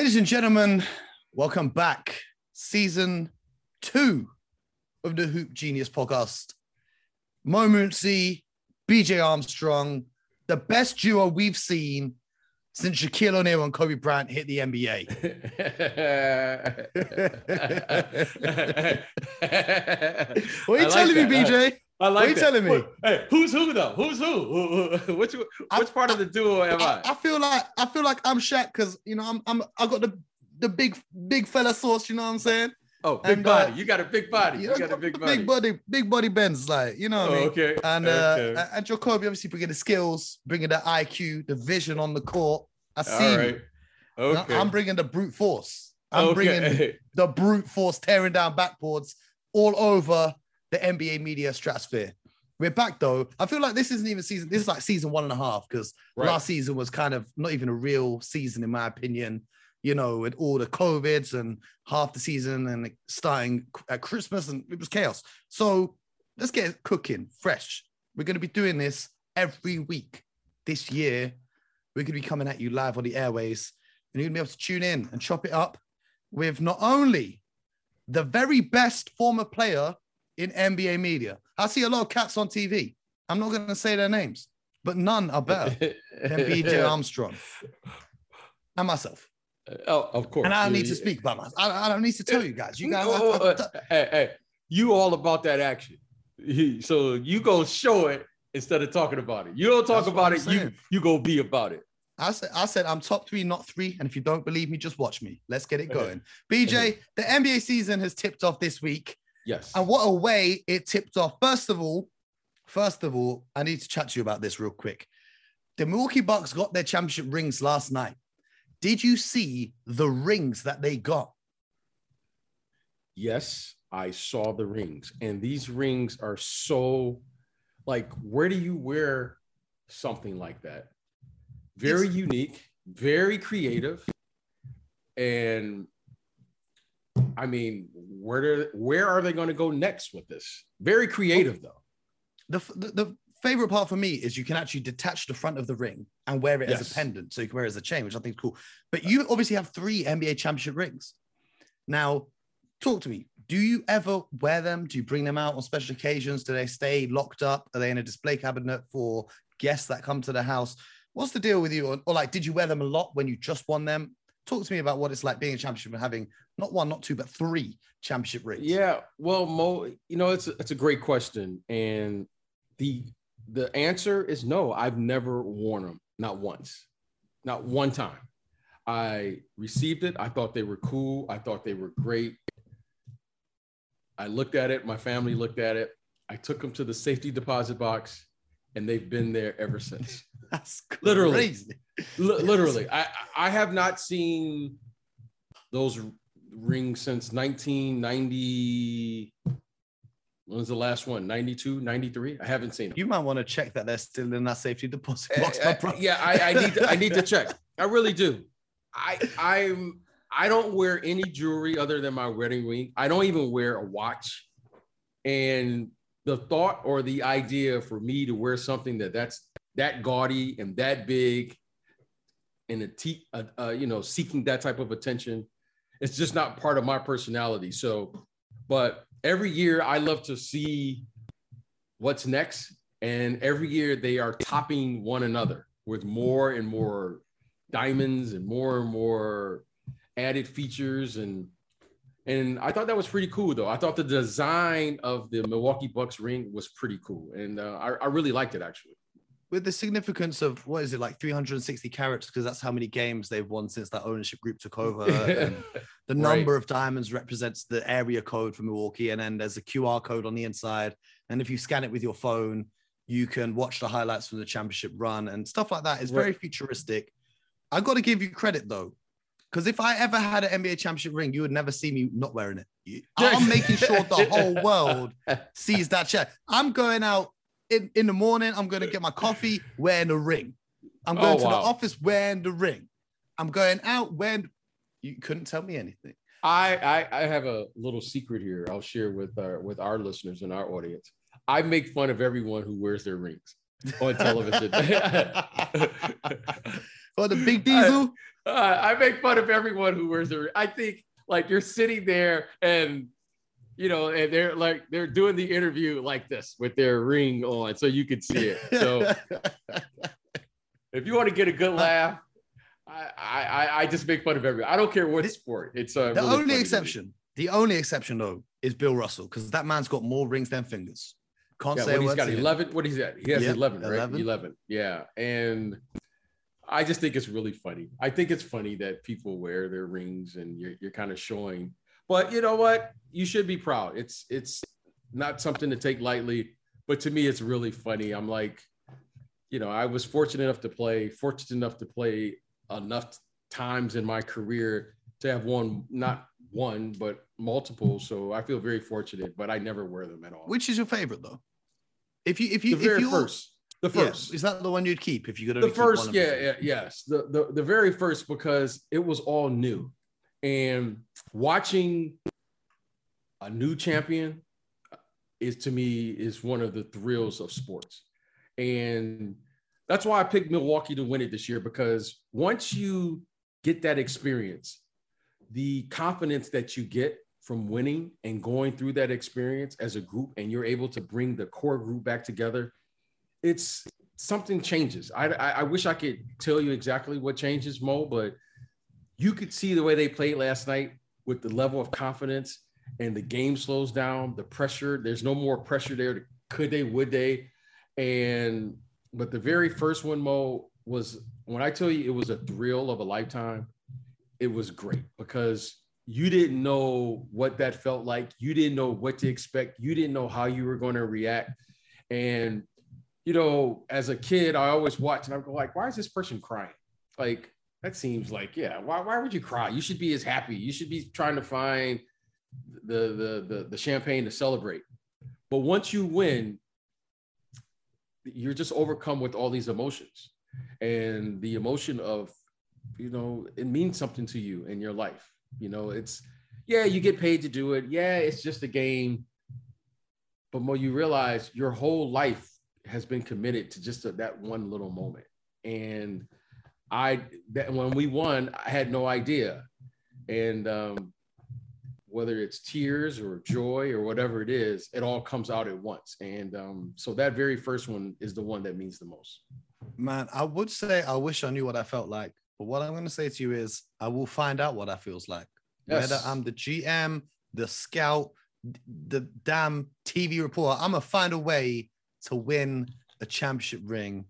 Ladies and gentlemen, welcome back. Season two of the Hoop Genius podcast. Mo Mooncey, BJ Armstrong, the best duo we've seen since Shaquille O'Neal and Kobe Bryant hit the NBA. what are you I like telling that. me, BJ? I like What are you that. telling me? Hey, who's who though? Who's who? Which which I- part of the duo am I, I? I feel like I feel like I'm Shaq because you know I'm I'm I got the the big big fella sauce. You know what I'm saying? Oh, big and, uh, body. You got a big body. Yeah, You I got a big body. big body, big body bends, like you know what I Oh, mean. okay. And uh, okay. and Jacoby obviously bringing the skills, bringing the IQ, the vision on the court. I see All you. right. Okay. I'm bringing the brute force. I'm okay. bringing the brute force, tearing down backboards all over the NBA media stratosphere. We're back though. I feel like this isn't even season. This is like season one and a half because Right. last season was kind of not even a real season in my opinion. You know, with all the covids and half the season and starting at Christmas and it was chaos. So let's get cooking fresh. We're going to be doing this every week this year. We're going to be coming at you live on the airways, and you're going to be able to tune in and chop it up with not only the very best former player in NBA media. I see a lot of cats on TV. I'm not going to say their names, but none are better than BJ Armstrong and myself. Oh, of course. And I don't need to speak about myself. I, I don't need to tell you guys. You guys, Oh, uh, hey, hey, you all about that action. So you go show it instead of talking about it. You don't talk That's about it. You saying. you go be about it. I said, I said, I'm top three, not three. And if you don't believe me, just watch me. Let's get it going. BJ, the NBA season has tipped off this week. Yes. And what a way it tipped off. First of all, first of all, I need to chat to you about this real quick. The Milwaukee Bucks got their championship rings last night. Did you see the rings that they got? Yes, I saw the rings, and these rings are so like, where do you wear something like that? Very It's- unique, very creative, and I mean, where do, where are they going to go next with this? Very creative, though. The, the, the favorite part for me is you can actually detach the front of the ring and wear it as a pendant. So you can wear it as a chain, which I think is cool. But you obviously have three NBA championship rings. Now, talk to me. Do you ever wear them? Do you bring them out on special occasions? Do they stay locked up? Are they in a display cabinet for guests that come to the house? What's the deal with you? Or, or like, did you wear them a lot when you just won them? Talk to me about what it's like being a championship and having not one, not two, but three championship rings. Yeah, well, Mo, you know, it's a, it's a great question, and the the answer is no. I've never worn them, not once, not one time. I received it. I thought they were cool. I thought they were great. I looked at it. My family looked at it. I took them to the safety deposit box, and they've been there ever since. That's Literally. crazy. Li- literally, I I have not seen those rings since 1990. When was the last one? 92, 93? I haven't seen them. You might want to check that they're still in that safety deposit box. yeah, I, I need to, I need to check. I really do. I I'm I don't wear any jewelry other than my wedding ring. I don't even wear a watch. And the thought or the idea for me to wear something that that's that gaudy and that big and a te- uh, uh, you know seeking that type of attention it's just not part of my personality so but every year i love to see what's next and every year they are topping one another with more and more diamonds and more and more added features and and I thought that was pretty cool though. I thought the design of the Milwaukee Bucks ring was pretty cool, and uh, I, I really liked it actually. With the significance of what is it like 360 carats because that's how many games they've won since that ownership group took over. and the Right. number of diamonds represents the area code for Milwaukee, and then there's a QR code on the inside. And if you scan it with your phone, you can watch the highlights from the championship run and stuff like that. It's very futuristic. I've got to give you credit though, because if I ever had an NBA championship ring, you would never see me not wearing it. I'm making sure the whole world sees that check. I'm going out in, in the morning. I'm going to get my coffee wearing a ring. I'm going Oh, to the office wearing the ring. I'm going out wearing. You couldn't tell me anything. I, I I have a little secret here. I'll share with our with our listeners and our audience. I make fun of everyone who wears their rings on television. oh, the big diesel. Uh, I make fun of everyone who wears the. I think like you're sitting there and you know, and they're like they're doing the interview like this with their ring on, so you can see it. So if you want to get a good laugh, I I, I just make fun of everyone. I don't care what sport. It's uh, the really only exception. The only exception though is Bill Russell because that man's got more rings than fingers. Can't Yeah, say he's got. 11. What is that? He has Yeah, 11, right? 11. 11. Yeah. And I just think it's really funny. I think it's funny that people wear their rings and you're, you're kind of showing, but you know what? You should be proud. It's, it's not something to take lightly, but to me, it's really funny. I'm like, you know, I was fortunate enough to play, fortunate enough to play enough times in my career to have won, not one, but multiple. So I feel very fortunate, but I never wear them at all. Which is your favorite though? If you if you the very if you first. The yeah, first. is that the one you'd keep if you could the first, yeah, yeah, yes. The, the the very first because it was all new. And watching a new champion is to me is one of the thrills of sports. And that's why I picked Milwaukee to win it this year because once you get that experience, the confidence that you get from winning and going through that experience as a group, and you're able to bring the core group back together, it's something changes. I, I, I wish I could tell you exactly what changes, Mo, but you could see the way they played last night with the level of confidence and the game slows down, the pressure, there's no more pressure there. Could they, would they? And but the very first one, Mo, was when I tell you it was a thrill of a lifetime, it was great because you didn't know what that felt like. You didn't know what to expect. You didn't know how you were going to react. And, you know, as a kid, I always watch and I go like, why is this person crying? Like, that seems like, yeah, why, why would you cry? You should be as happy. You should be trying to find the, the, the, the champagne to celebrate. But once you win, you're just overcome with all these emotions and the emotion of you know it means something to you in your life you know it's yeah you get paid to do it yeah it's just a game but more you realize your whole life has been committed to just that one little moment and i that when we won i had no idea and um whether it's tears or joy or whatever it is, it all comes out at once. And um, so that very first one is the one that means the most. Man, I would say I wish I knew what I felt like, but what I'm going to say to you is I will find out what that feels like. Yes. Whether I'm the GM, the scout, the damn TV reporter, I'm going to find a way to win a championship ring.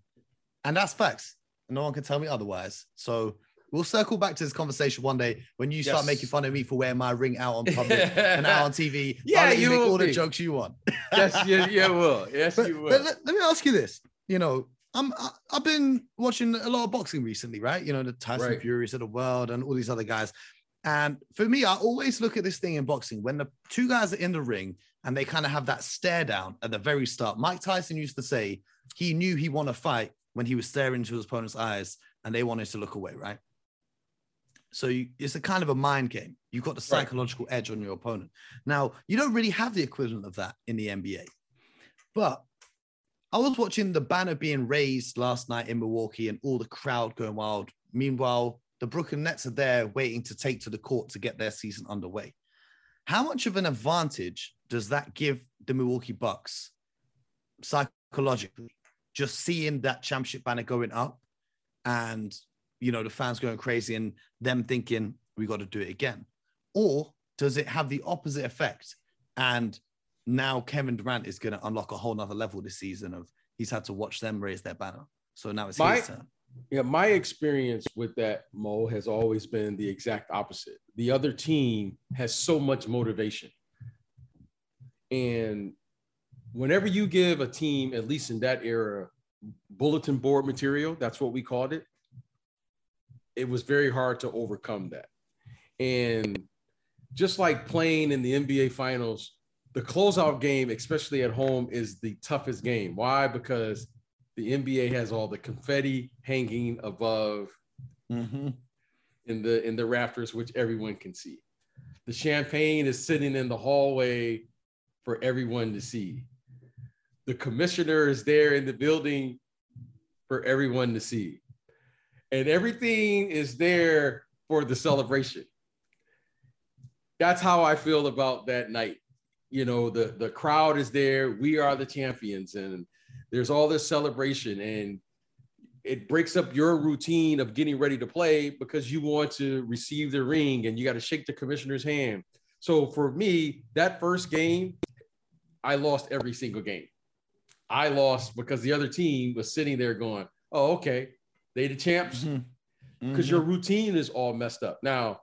And that's facts. No one can tell me otherwise. So we'll circle back to this conversation one day when you start making fun of me for wearing my ring out on public and out on TV. Yeah, you, make will all the jokes you want. yes, you, you will. Yes, But, you will. but let, let me ask you this. You know, I'm I, I've been watching a lot of boxing recently, right? You know, the Tyson Right. Furies of the world and all these other guys. And for me, I always look at this thing in boxing when the two guys are in the ring and they kind of have that stare down at the very start. Mike Tyson used to say he knew he won a fight when he was staring into his opponent's eyes and they wanted to look away, right? So you, it's a kind of a mind game. You've got the Right. psychological edge on your opponent. Now, you don't really have the equivalent of that in the NBA. But I was watching the banner being raised last night in Milwaukee and all the crowd going wild. Meanwhile, the Brooklyn Nets are there waiting to take to the court to get their season underway. How much of an advantage does that give the Milwaukee Bucks psychologically? Just seeing that championship banner going up and you know the fans going crazy and them thinking we got to do it again. Or does it have the opposite effect? And now Kevin Durant is going to unlock a whole nother level this season of he's had to watch them raise their banner. So now it's My- his turn. yeah, my experience with that, Mo, has always been the exact opposite. The other team has so much motivation. And whenever you give a team, at least in that era, bulletin board material, that's what we called it, it was very hard to overcome that. And just like playing in the NBA finals, the closeout game, especially at home, is the toughest game. Why? Because the NBA has all the confetti hanging above Mhm. in the in the rafters, which everyone can see. The champagne is sitting in the hallway for everyone to see. The commissioner is there in the building for everyone to see. and everything is there for the celebration. That's how I feel about that night. You know, the the crowd is there. We are the champions, and there's all this celebration, and it breaks up your routine of getting ready to play because you want to receive the ring and you got to shake the commissioner's hand. So for me, that first game, I lost every single game. I lost because the other team was sitting there going, "Oh, okay, they the champs," because mm-hmm. mm-hmm. your routine is all messed up. Now,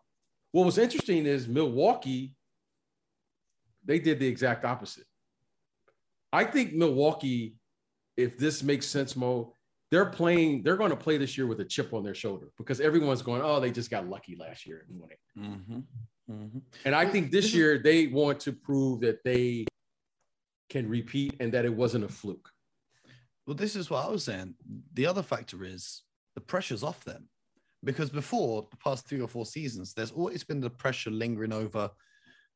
what was interesting is Milwaukee. They did the exact opposite. I think Milwaukee, if this makes sense, Mo, they're playing, they're going to play this year with a chip on their shoulder because everyone's going, oh, they just got lucky last year and winning. Mm-hmm. Mm-hmm. And I think this year they want to prove that they can repeat and that it wasn't a fluke. Well, this is what I was saying. The other factor is the pressure's off them because before the past three or four seasons, there's always been the pressure lingering over.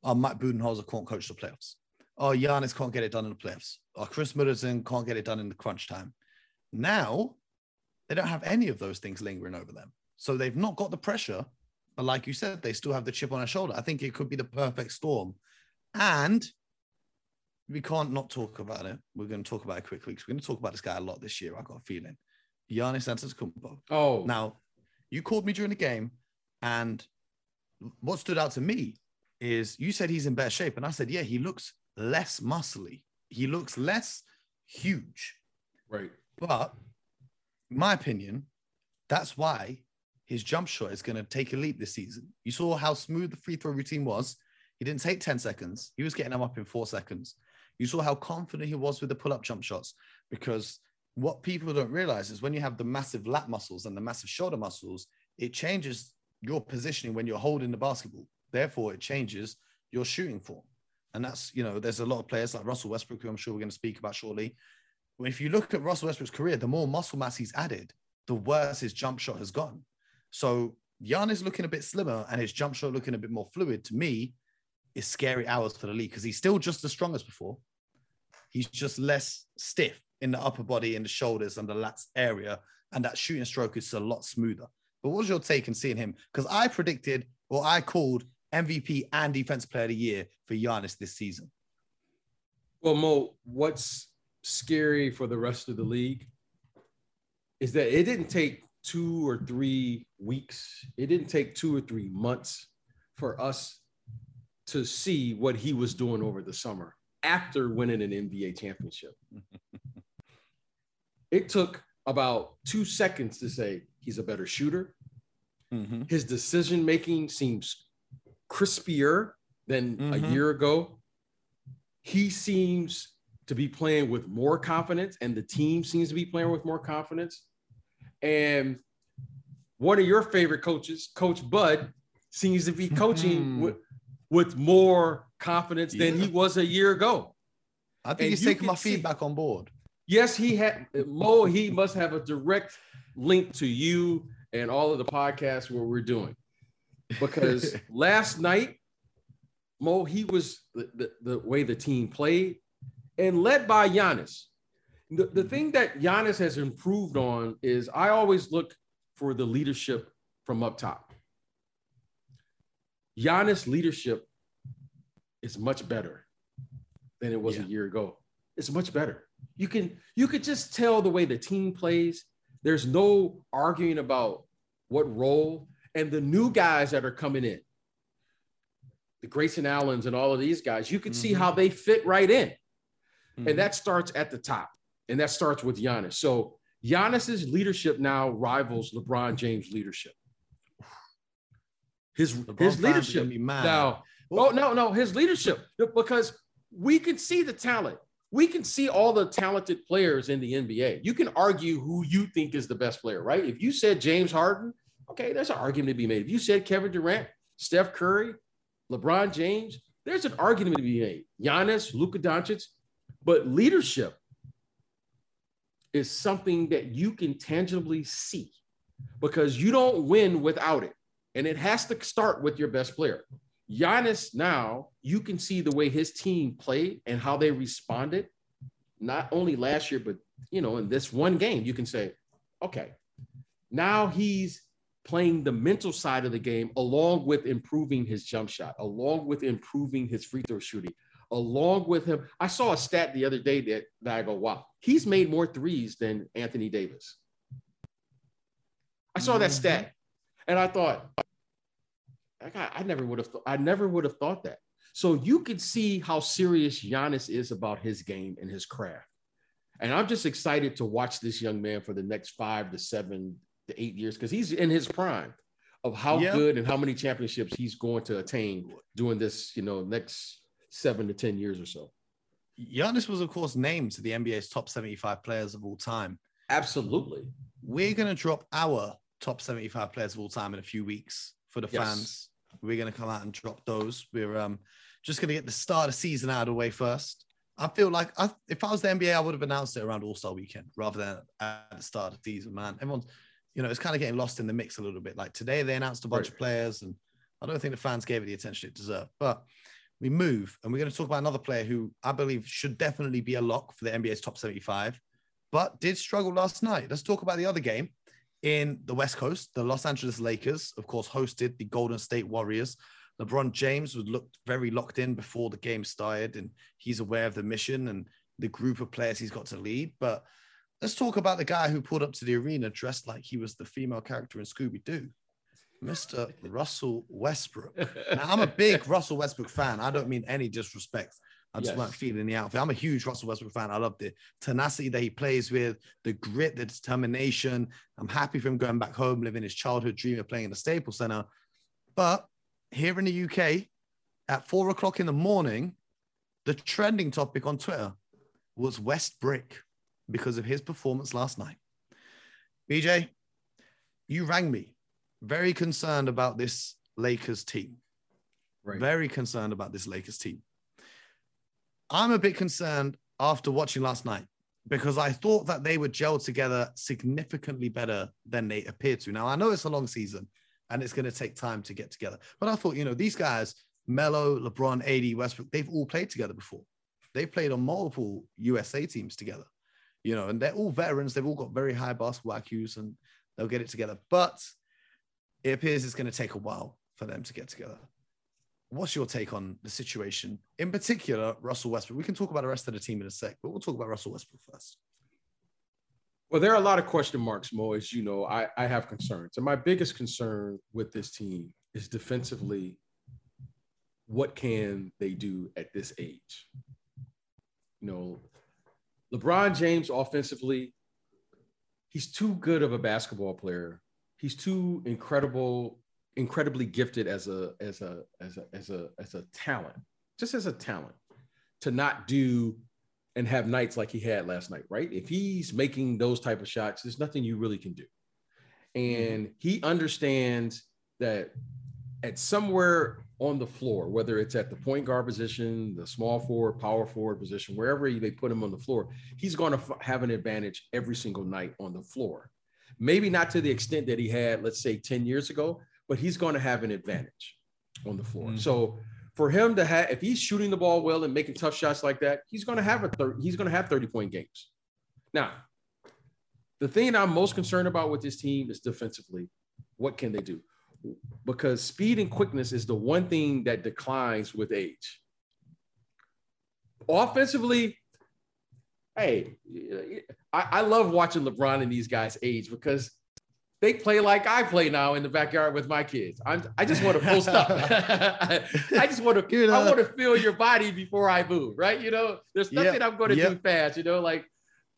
Oh, Matt Budenholzer can't coach the playoffs. Oh, Giannis can't get it done in the playoffs. Oh, Khris Middleton can't get it done in the crunch time. Now, they don't have any of those things lingering over them. So they've not got the pressure, but like you said, they still have the chip on their shoulder. I think it could be the perfect storm. And we can't not talk about it. We're going to talk about it quickly because we're going to talk about this guy a lot this year. I got a feeling. Giannis Antetokounmpo. Oh, now you called me during the game, and what stood out to me is you said he's in better shape, and I said, yeah, he looks less muscly. He looks less huge. Right. But my opinion, that's why his jump shot is going to take a leap this season. You saw how smooth the free throw routine was. He didn't take 10 seconds. He was getting them up in four seconds. You saw how confident he was with the pull up jump shots because what people don't realize is when you have the massive lat muscles and the massive shoulder muscles, it changes your positioning when you're holding the basketball. Therefore, it changes your shooting form. And that's, you know, there's a lot of players like Russell Westbrook, who I'm sure we're going to speak about shortly, if you look at Russell Westbrook's career, the more muscle mass he's added, the worse his jump shot has gone. So Giannis looking a bit slimmer and his jump shot looking a bit more fluid to me is scary hours for the league because he's still just as strong as before. He's just less stiff in the upper body, in the shoulders, and the lats area, and that shooting stroke is a lot smoother. But what's your take in seeing him? Because I predicted or I called MVP and Defense Player of the Year for Giannis this season. Well, Mo, what's scary for the rest of the league is that it didn't take two or three weeks, it didn't take two or three months for us to see what he was doing over the summer after winning an NBA championship. it took about two seconds to say he's a better shooter. Mm-hmm. His decision making seems crispier than mm-hmm. a year ago. He seems to be playing with more confidence, and the team seems to be playing with more confidence. And one of your favorite coaches, Coach Bud, seems to be coaching mm-hmm. with, with more confidence yeah. than he was a year ago. I think and he's taking my see, feedback on board. Yes, he had Mo. He must have a direct link to you and all of the podcasts where we're doing, because last night, Mo, he was the, the, the way the team played and led by Giannis. The, the thing that Giannis has improved on is I always look for the leadership from up top. Giannis' leadership is much better than it was yeah. a year ago. It's much better. You can you could just tell the way the team plays. There's no arguing about what role and the new guys that are coming in. The Grayson Allens and all of these guys, you can mm-hmm. see how they fit right in. Mm-hmm. And that starts at the top. And that starts with Giannis. So Giannis's leadership now rivals LeBron James' leadership. His, his leadership now. Oh no, no, his leadership because we can see the talent. We can see all the talented players in the NBA. You can argue who you think is the best player, right? If you said James Harden, okay, there's an argument to be made. If you said Kevin Durant, Steph Curry, LeBron James, there's an argument to be made. Giannis, Luka Doncic, but leadership is something that you can tangibly see because you don't win without it. And it has to start with your best player. Giannis, now you can see the way his team played and how they responded, not only last year, but you know, in this one game, you can say, okay, Now he's playing the mental side of the game along with improving his jump shot, along with improving his free throw shooting, along with him. I saw a stat the other day that, that I go, wow, he's made more threes than Anthony Davis. I saw that mm-hmm. stat and I thought, I, I never would have th- I never would have thought that. So you could see how serious Giannis is about his game and his craft. And I'm just excited to watch this young man for the next five to seven to eight years because he's in his prime of how yep. good and how many championships he's going to attain during this, you know, next seven to 10 years or so. Giannis was, of course, named to the NBA's top 75 players of all time. Absolutely. We're going to drop our top 75 players of all time in a few weeks for the yes. fans. We're going to come out and drop those. We're um, just going to get the start of season out of the way first. I feel like I, if I was the NBA, I would have announced it around All Star Weekend rather than at the start of the season. Man, everyone's, you know, it's kind of getting lost in the mix a little bit. Like today, they announced a bunch right. of players, and I don't think the fans gave it the attention it deserved. But we move, and we're going to talk about another player who I believe should definitely be a lock for the NBA's top 75, but did struggle last night. Let's talk about the other game in the West Coast. The Los Angeles Lakers, of course, hosted the Golden State Warriors. LeBron James was looked very locked in before the game started, and he's aware of the mission and the group of players he's got to lead. But let's talk about the guy who pulled up to the arena dressed like he was the female character in Scooby Doo. Mr. Russell Westbrook. Now, I'm a big Russell Westbrook fan. I don't mean any disrespect. I just yes. weren't feeling the outfit. I'm a huge Russell Westbrook fan. I love the tenacity that he plays with, the grit, the determination. I'm happy for him going back home, living his childhood dream of playing in the Staples Center. But here in the UK, at four o'clock in the morning, the trending topic on Twitter was Westbrick because of his performance last night. BJ, you rang me very concerned about this Lakers team. Right. Very concerned about this Lakers team. I'm a bit concerned after watching last night because I thought that they would gel together significantly better than they appear to. Now, I know it's a long season and it's going to take time to get together, but I thought, you know, these guys, Melo, LeBron, AD, Westbrook, they've all played together before. They've played on multiple USA teams together, you know, and they're all veterans. They've all got very high basketball IQs and they'll get it together. But it appears it's going to take a while for them to get together. What's your take on the situation, in particular, Russell Westbrook? We can talk about the rest of the team in a sec, but we'll talk about Russell Westbrook first. Well, there are a lot of question marks, Mo. As you know, I, I have concerns. And my biggest concern with this team is defensively what can they do at this age? You know, LeBron James offensively, he's too good of a basketball player he's too incredible, incredibly gifted as a as a as a as a as a talent, just as a talent, to not do and have nights like he had last night, right? If he's making those type of shots, there's nothing you really can do. And mm-hmm. he understands that at somewhere on the floor, whether it's at the point guard position, the small forward, power forward position, wherever they put him on the floor, he's going to f- have an advantage every single night on the floor. Maybe not to the extent that he had, let's say, 10 years ago, but he's going to have an advantage on the floor. Mm-hmm. So for him to have, if he's shooting the ball well and making tough shots like that, he's going to have a third, he's going to have 30 point games. Now, the thing I'm most concerned about with this team is defensively. What can they do? Because speed and quickness is the one thing that declines with age. Offensively, hey, I, I love watching LeBron and these guys age because they play like I play now in the backyard with my kids. I'm, I just want to post up. I just want to, you know, I want to feel your body before I move, right? You know, there's nothing yep, I'm going to yep. do fast. You know, like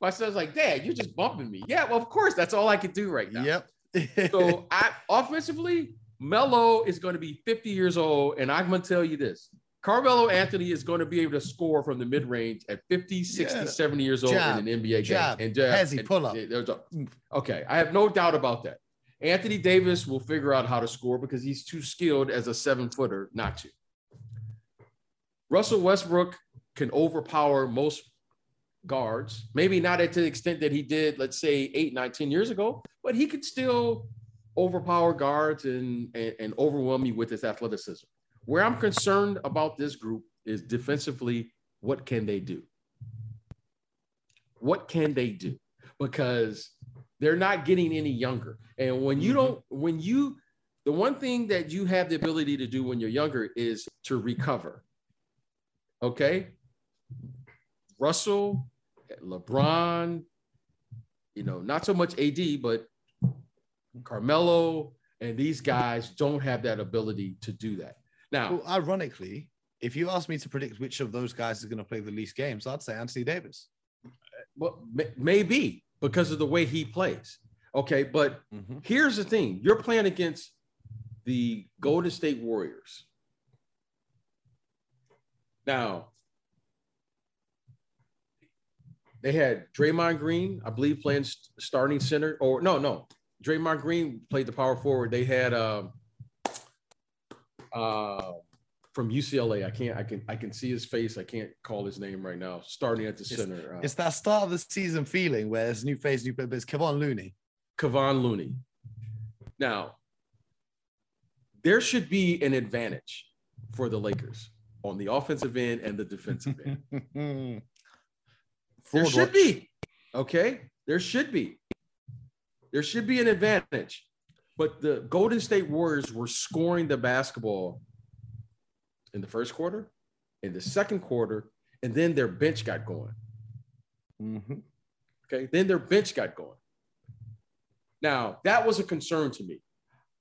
my son's like, Dad, you're just bumping me. Yeah, well, of course, that's all I can do right now. Yep. so I offensively, Melo is going to be 50 years old, and I'm going to tell you this: Carmelo Anthony is going to be able to score from the mid range at 50, 60, yeah. 70 years old jab, in an NBA jab, game. And uh, jab, Hezzy, and, pull up. okay, I have no doubt about that. Anthony Davis will figure out how to score because he's too skilled as a seven footer not to. Russell Westbrook can overpower most guards, maybe not to the extent that he did, let's say, eight, nine, 10 years ago, but he could still overpower guards and, and, and overwhelm you with his athleticism. Where I'm concerned about this group is defensively, what can they do? What can they do? Because They're not getting any younger. And when you Mhm. don't, when you, the one thing that you have the ability to do when you're younger is to recover. Okay. Russell, LeBron, you know, not so much AD, but Carmelo and these guys don't have that ability to do that. Now, Well, ironically, if you ask me to predict which of those guys is going to play the least games, I'd say Anthony Davis. well, may- maybe because of the way he plays. Okay, but Mm-hmm. here's the thing you're playing against the Golden State Warriors. Now, they had Draymond Green, I believe, playing st- starting center, or no, no, Draymond Green played the power forward. They had um, uh, from UCLA. I can't, I can, I can see his face. I can't call his name right now. Starting at the It's- center, uh, It's that start of the season feeling where it's new face, new but it's Kevon Looney. Kevon Looney. Now, there should be an advantage for the Lakers on the offensive end and the defensive end. There should be. Okay. There should be. There should be an advantage. But the Golden State Warriors were scoring the basketball in the first quarter, in the second quarter, and then their bench got going. Mhm. Okay. Then their bench got going. Now, that was a concern to me.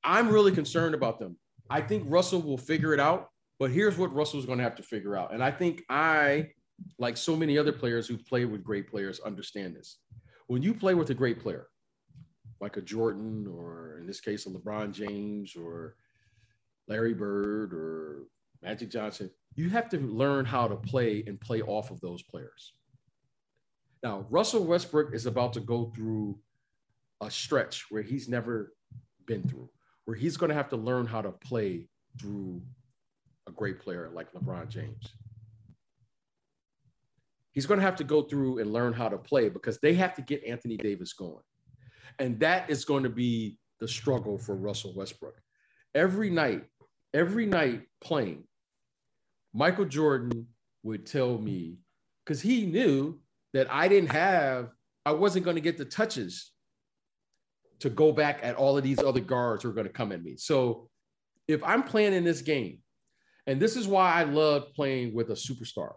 I'm really concerned about them. I think Russell will figure it out, but here's what Russell's going to have to figure out. And I think I, like so many other players who play with great players, understand this. When you play with a great player, like a Jordan, or in this case, a LeBron James, or Larry Bird, or Magic Johnson, you have to learn how to play and play off of those players. Now, Russell Westbrook is about to go through a stretch where he's never been through, where he's going to have to learn how to play through a great player like LeBron James. He's going to have to go through and learn how to play because they have to get Anthony Davis going. And that is going to be the struggle for Russell Westbrook. Every night, every night playing, Michael Jordan would tell me, because he knew that I didn't have, I wasn't going to get the touches to go back at all of these other guards who are going to come at me. So if I'm playing in this game, and this is why I love playing with a superstar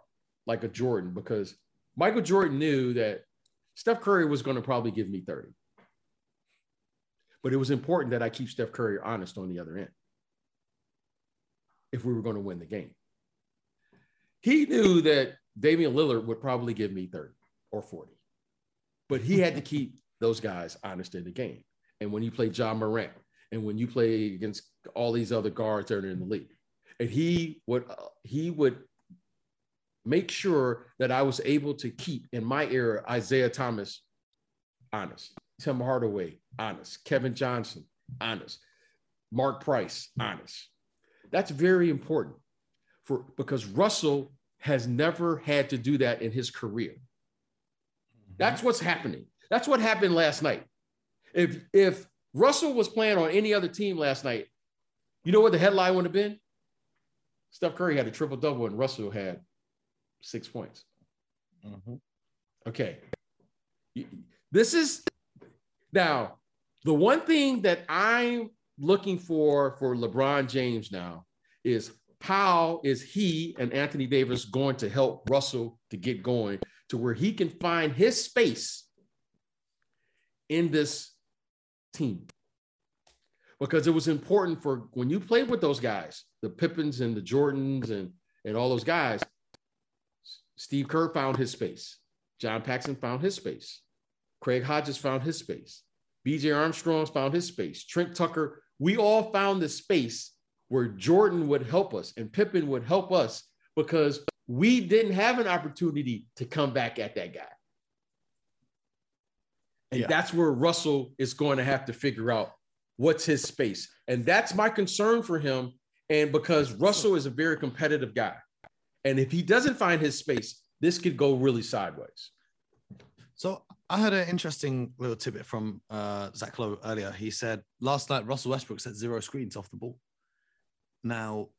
like a Jordan, because Michael Jordan knew that Steph Curry was going to probably give me 30. But it was important that I keep Steph Curry honest on the other end if we were going to win the game. He knew that Damian Lillard would probably give me 30 or 40, but he had to keep those guys honest in the game. And when you play Ja Morant and when you play against all these other guards that are in the league, and he would uh, he would make sure that I was able to keep in my era Isiah Thomas honest, Tim Hardaway honest, Kevin Johnson honest, Mark Price honest. That's very important for because Russell has never had to do that in his career. That's what's happening. That's what happened last night. If if Russell was playing on any other team last night, you know what the headline would have been? Steph Curry had a triple double and Russell had six points. Mhm. Okay. This is now the one thing that I'm looking for for LeBron James now is how is he and Anthony Davis going to help Russell to get going to where he can find his space in this team? Because it was important for when you played with those guys, the Pippins and the Jordans and, and all those guys, Steve Kerr found his space. John Paxson found his space. Craig Hodges found his space. BJ Armstrong found his space. Trent Tucker, we all found the space where Jordan would help us and Pippen would help us because we didn't have an opportunity to come back at that guy. And Yeah. that's where Russell is going to have to figure out what's his space. And that's my concern for him. And because Russell is a very competitive guy. And if he doesn't find his space, this could go really sideways. So I heard an interesting little tidbit from uh, Zach Lowe earlier. He said last night Russell Westbrook set zero screens off the ball. Now,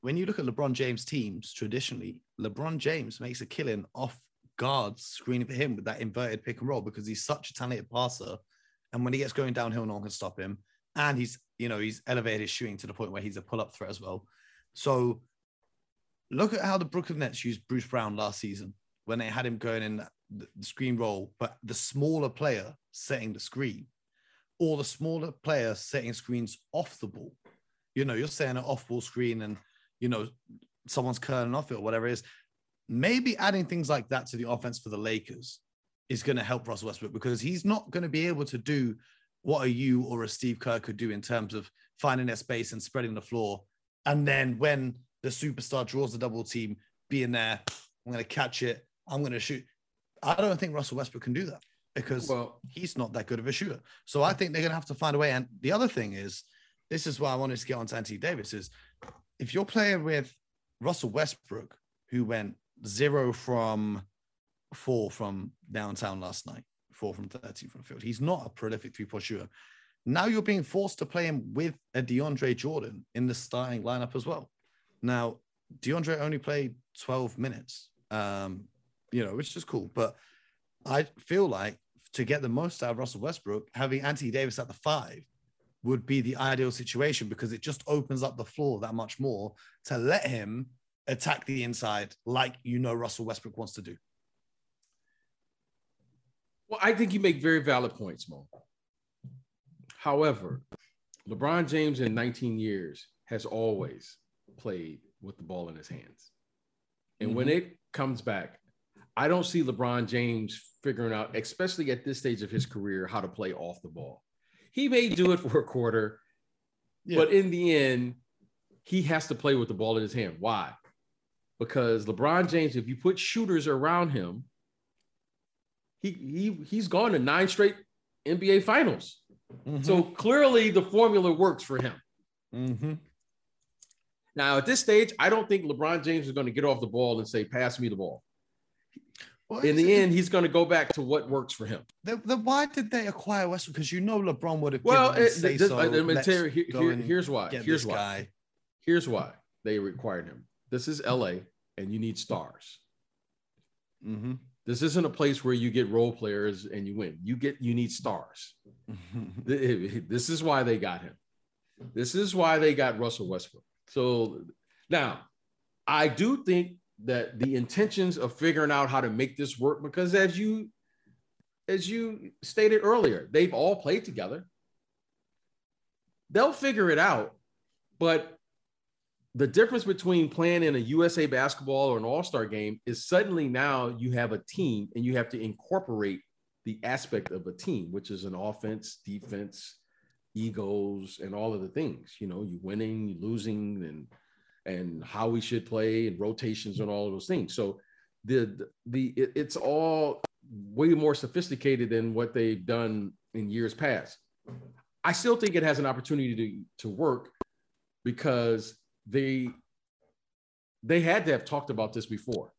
when you look at LeBron James teams, traditionally, LeBron James makes a killing off guards screening for him with that inverted pick and roll because he's such a talented passer And when he gets going downhill, no one can stop him. And he's, you know, he's elevated his shooting to the point where he's a pull-up threat as well. So look at how the Brooklyn Nets used Bruce Brown last season when they had him going in the screen role, but the smaller player setting the screen, or the smaller player setting screens off the ball. You know, you're setting an off-ball screen, and you know someone's curling off it or whatever it is. Maybe adding things like that to the offense for the Lakers is going to help Russell Westbrook because he's not going to be able to do what a you or a Steve Kerr could do in terms of finding their space and spreading the floor. And then when the superstar draws the double team, being there, I'm going to catch it, I'm going to shoot. I don't think Russell Westbrook can do that because well, he's not that good of a shooter. So I think they're going to have to find a way. And the other thing is, this is why I wanted to get on to Anthony Davis is if you're playing with Russell Westbrook, who went zero from four from downtown last night, four from 30 from field. He's not a prolific three point shooter. Now you're being forced to play him with a DeAndre Jordan in the starting lineup as well. Now, DeAndre only played 12 minutes, um, you know, which is cool. But I feel like to get the most out of Russell Westbrook, having Anthony Davis at the five would be the ideal situation because it just opens up the floor that much more to let him attack the inside like you know Russell Westbrook wants to do. Well, I think you make very valid points, Mo. However, LeBron James in 19 years has always played with the ball in his hands. And mm-hmm. when it comes back, I don't see LeBron James figuring out, especially at this stage of his career, how to play off the ball. He may do it for a quarter, yeah. but in the end, he has to play with the ball in his hand. Why? Because LeBron James, if you put shooters around him, he he he's gone to nine straight NBA finals. Mm-hmm. So clearly the formula works for him. Mm-hmm. Now at this stage, I don't think LeBron James is going to get off the ball and say, "Pass me the ball." In the end, he's going to go back to what works for him. Then, why did they acquire Westbrook? Because you know LeBron would have. Well, it, say this, so. Uh, here, here, here's why. Here's why. Guy. Here's why they required him. This is LA, and you need stars. Mm-hmm. This isn't a place where you get role players and you win. You get you need stars. this is why they got him. This is why they got Russell Westbrook. So now, I do think that the intentions of figuring out how to make this work because as you as you stated earlier they've all played together. They'll figure it out but the difference between playing in a USA basketball or an all-star game is suddenly now you have a team and you have to incorporate the aspect of a team which is an offense defense egos and all of the things you know you winning you losing and and how we should play and rotations and all of those things. So the the it, it's all way more sophisticated than what they've done in years past. I still think it has an opportunity to to work because they they had to have talked about this before.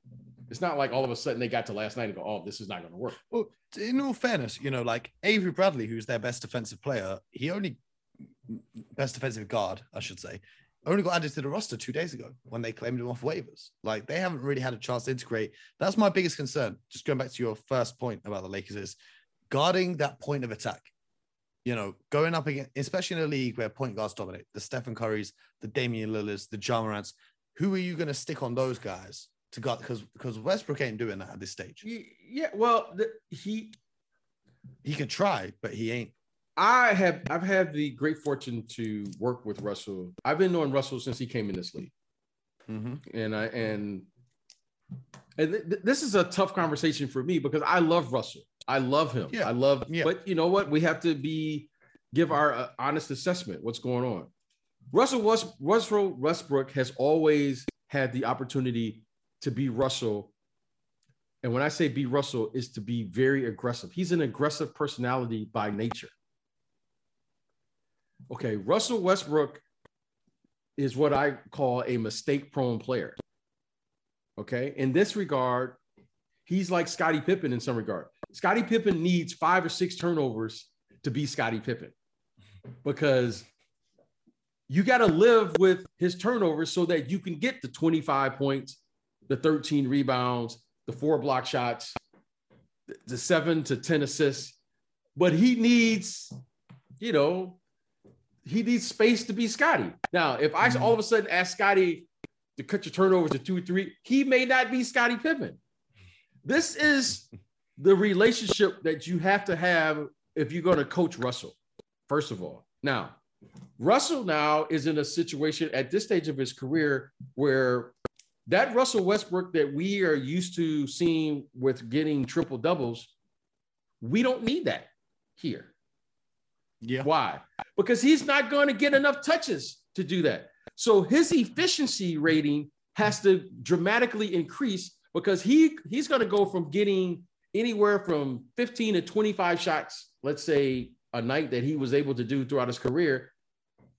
It's not like all of a sudden they got to last night and go, "Oh, this is not going to work." Well, in all fairness, you know, like Avery Bradley, who's their best defensive player, he only best defensive guard, I should say only got added to the roster two days ago when they claimed him off waivers. Like they haven't really had a chance to integrate. That's my biggest concern. Just going back to your first point about the Lakers is guarding that point of attack. You know, going up against, especially in a league where point guards dominate, the Stephen Currys, the Damian Lillards, the Ja Morants. Who are you going to stick on those guys to guard? Because because Westbrook ain't doing that at this stage. Yeah, well, the, he he can try, but he ain't. I have I've had the great fortune to work with Russell. I've been knowing Russell since he came in this league, mm-hmm. and I and and th- this is a tough conversation for me because I love Russell. I love him. Yeah. I love. Yeah. But you know what? We have to be give our uh, honest assessment. What's going on? Russell West, Russell Westbrook has always had the opportunity to be Russell. And when I say be Russell, is to be very aggressive. He's an aggressive personality by nature. Okay, Russell Westbrook is what I call a mistake prone player. Okay, in this regard, he's like Scottie Pippen in some regard. Scottie Pippen needs five or six turnovers to be Scottie Pippen because you got to live with his turnovers so that you can get the 25 points, the 13 rebounds, the four block shots, the seven to 10 assists but he needs, you know, he needs space to be Scottie. Now, if I mm-hmm. all of a sudden ask Scottie to cut your turnovers to two, three, he may not be Scottie Pippen. This is the relationship that you have to have if you're going to coach Russell, first of all. Now, Russell now is in a situation at this stage of his career where that Russell Westbrook that we are used to seeing with getting triple doubles, we don't need that here. Yeah. Why? Because he's not going to get enough touches to do that. So his efficiency rating has to dramatically increase because he he's going to go from getting anywhere from 15 to 25 shots, let's say a night that he was able to do throughout his career.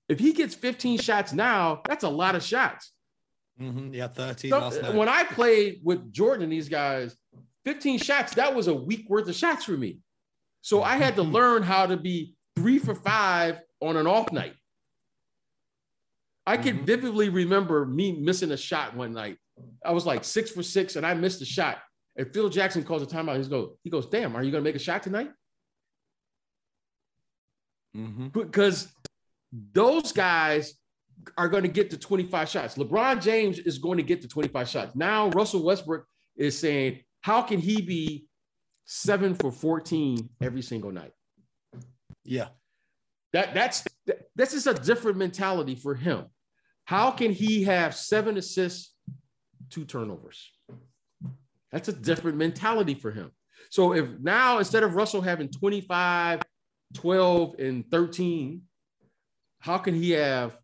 If he gets 15 shots now, that's a lot of shots. Mm-hmm. Yeah, 13 So, last night. when I played with Jordan and these guys, 15 shots, that was a week worth of shots for me. So I had to learn how to be three for five on an off night. I can Mhm. vividly remember me missing a shot one night. I was like six for six and I missed a shot. And Phil Jackson calls a timeout. He goes, he goes, damn, are you gonna make a shot tonight? Mhm. because those guys are going to get to 25 shots. LeBron James is going to get to 25 shots. Now Russell Westbrook is saying, how can he be seven for 14 every single night? Yeah. That that's that- this is a different mentality for him. How can he have seven assists, two turnovers? That's a different mentality for him. So if now instead of Russell having 25, 12, and 13, how can he have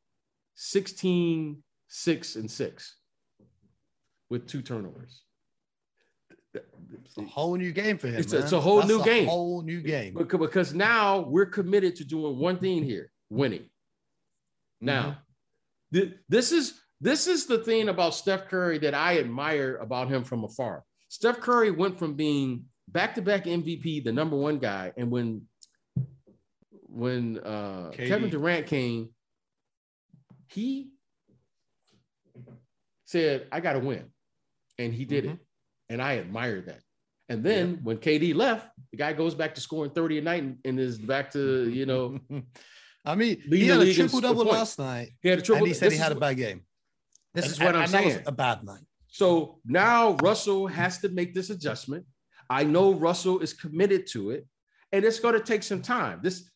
16, 6, and 6 with two turnovers? It's a whole new game for him. It's a- it's a whole That's new a game. whole new game. Because, now we're committed to doing one thing here, winning. Now, th- this is this is the thing about Steph Curry that I admire about him from afar. Steph Curry went from being back-to-back MVP, the number one guy, and when when uh, Kevin Durant came, he said, "I got to win," and he did it, and I admire that. And then when KD left, the guy goes back to scoring 30 a night and, and is back to, you know, I mean, he had a triple double last night, he had a triple. Double. And he said this he had a bad game. This is what I'm saying. was a bad night. So now Russell has to make this adjustment. I know Russell is committed to it, and it's going to take some time. This,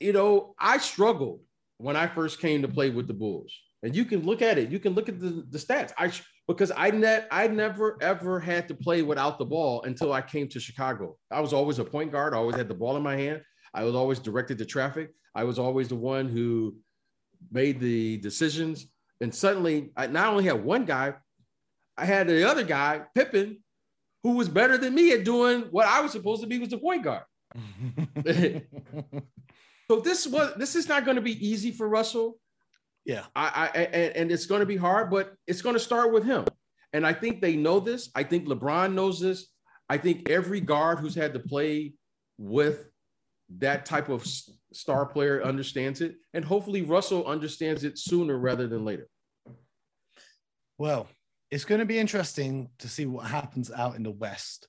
you know, I struggled when I first came to play with the Bulls, and you can look at it. You can look at the, the stats. I because I net I never ever had to play without the ball until I came to Chicago. I was always a point guard. I always had the ball in my hand. I was always directed to traffic. I was always the one who made the decisions. And suddenly, I not only had one guy, I had the other guy, Pippen, who was better than me at doing what I was supposed to be was the point guard. So this was this is not going to be easy for Russell. Yeah. I, I and, and it's going to be hard, but it's going to start with him. And I think they know this. I think LeBron knows this. I think every guard who's had to play with that type of star player understands it, and hopefully Russell understands it sooner rather than later. Well, it's going to be interesting to see what happens out in the West.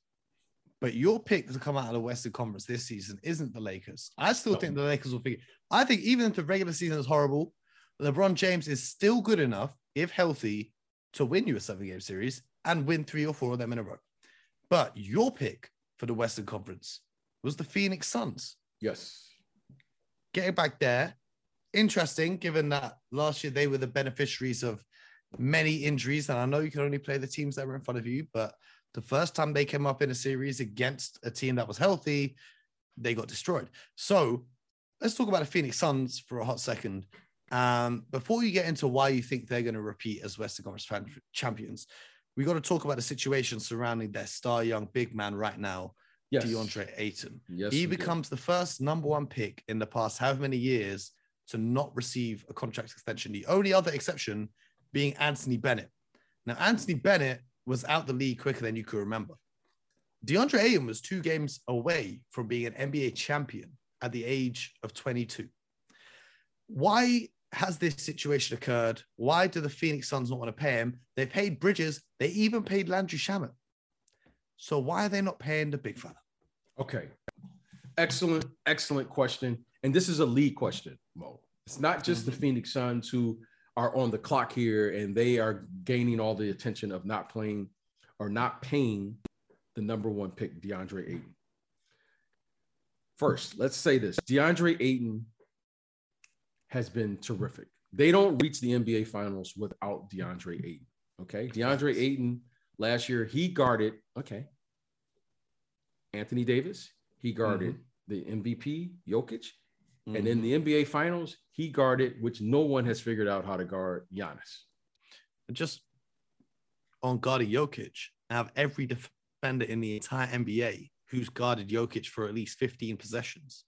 But your pick to come out of the Western Conference this season isn't the Lakers. I still No. think the Lakers will figure. I think even if the regular season is horrible, LeBron James is still good enough, if healthy, to win you a seven game series and win three or four of them in a row. But your pick for the Western Conference was the Phoenix Suns. Yes. Getting back there, interesting given that last year they were the beneficiaries of many injuries. And I know you can only play the teams that were in front of you, but the first time they came up in a series against a team that was healthy, they got destroyed. So let's talk about the Phoenix Suns for a hot second. Um, before you get into why you think they're going to repeat as Western Conference fan- champions, we got to talk about the situation surrounding their star young big man right now, Yes. DeAndre Ayton. Yes. he we do. becomes the first number one pick in the past however many years to not receive a contract extension. The only other exception being Anthony Bennett. Now, Anthony Bennett was out the league quicker than you could remember. DeAndre Ayton was two games away from being an NBA champion at the age of 22. Why has this situation occurred? Why do the Phoenix Suns not want to pay him? They paid Bridges. They even paid Landry Shamet. So why are they not paying the big fella? Okay. excellent, excellent question. And this is a lead question, Mo. It's not just mm-hmm. the Phoenix Suns who are on the clock here and they are gaining all the attention of not playing or not paying the number one pick, DeAndre Ayton. First, let's say this DeAndre Ayton has been terrific. They don't reach the NBA finals without DeAndre Ayton. Okay. DeAndre Ayton last year, he guarded, okay, Anthony Davis, he guarded mm-hmm. the MVP, Jokic. Mm-hmm. And in the NBA finals, he guarded, which no one has figured out how to guard Giannis. Just on guarding Jokic, I have every defender in the entire NBA who's guarded Jokic for at least 15 possessions.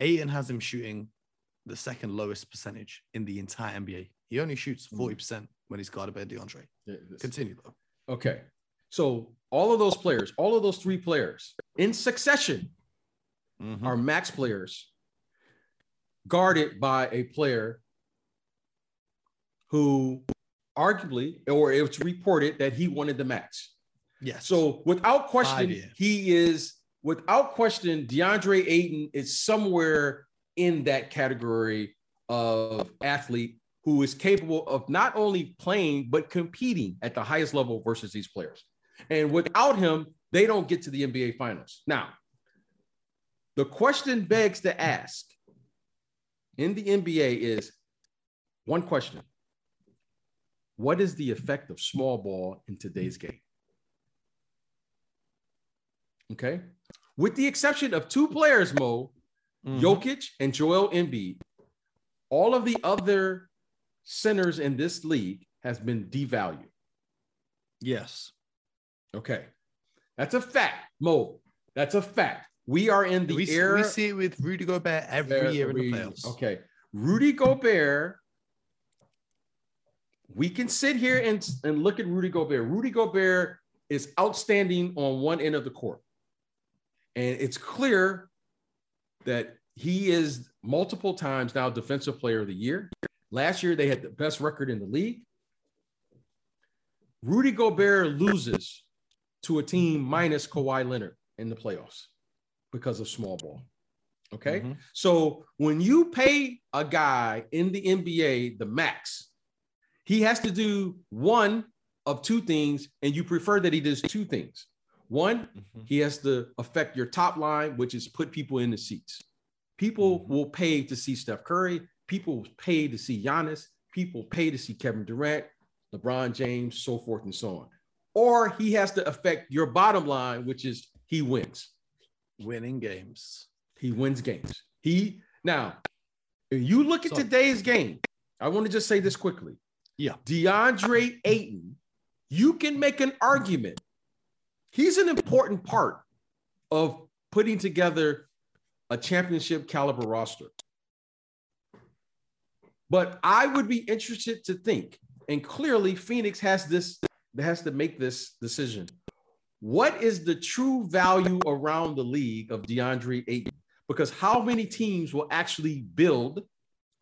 Ayton has him shooting the second lowest percentage in the entire NBA. He only shoots 40% mm. when he's guarded by DeAndre. Yeah, Continue though. Okay. So all of those players, all of those three players in succession mm-hmm. are max players guarded by a player who arguably, or it's reported that he wanted the max. Yes. So without question, he is without question, DeAndre Ayton is somewhere in that category of athlete who is capable of not only playing but competing at the highest level versus these players. And without him, they don't get to the NBA finals. Now, the question begs to ask in the NBA is one question What is the effect of small ball in today's game? Okay. With the exception of two players, Mo, mm-hmm. Jokic and Joel Embiid, all of the other centers in this league has been devalued. Yes. Okay. That's a fact, Mo. That's a fact. We are in the we, era. We see it with Rudy Gobert every year in the playoffs. Okay. Rudy Gobert. We can sit here and, and look at Rudy Gobert. Rudy Gobert is outstanding on one end of the court. And it's clear that he is multiple times now defensive player of the year. Last year, they had the best record in the league. Rudy Gobert loses to a team minus Kawhi Leonard in the playoffs because of small ball. Okay. Mm-hmm. So when you pay a guy in the NBA the max, he has to do one of two things, and you prefer that he does two things. One, mm-hmm. he has to affect your top line, which is put people in the seats. People mm-hmm. will pay to see Steph Curry. People pay to see Giannis. People pay to see Kevin Durant, LeBron James, so forth and so on. Or he has to affect your bottom line, which is he wins. Winning games. He wins games. He now, if you look at so, today's game, I want to just say this quickly. Yeah. DeAndre Ayton, you can make an argument he's an important part of putting together a championship caliber roster. But I would be interested to think, and clearly Phoenix has this, has to make this decision. What is the true value around the league of DeAndre Ayton? Because how many teams will actually build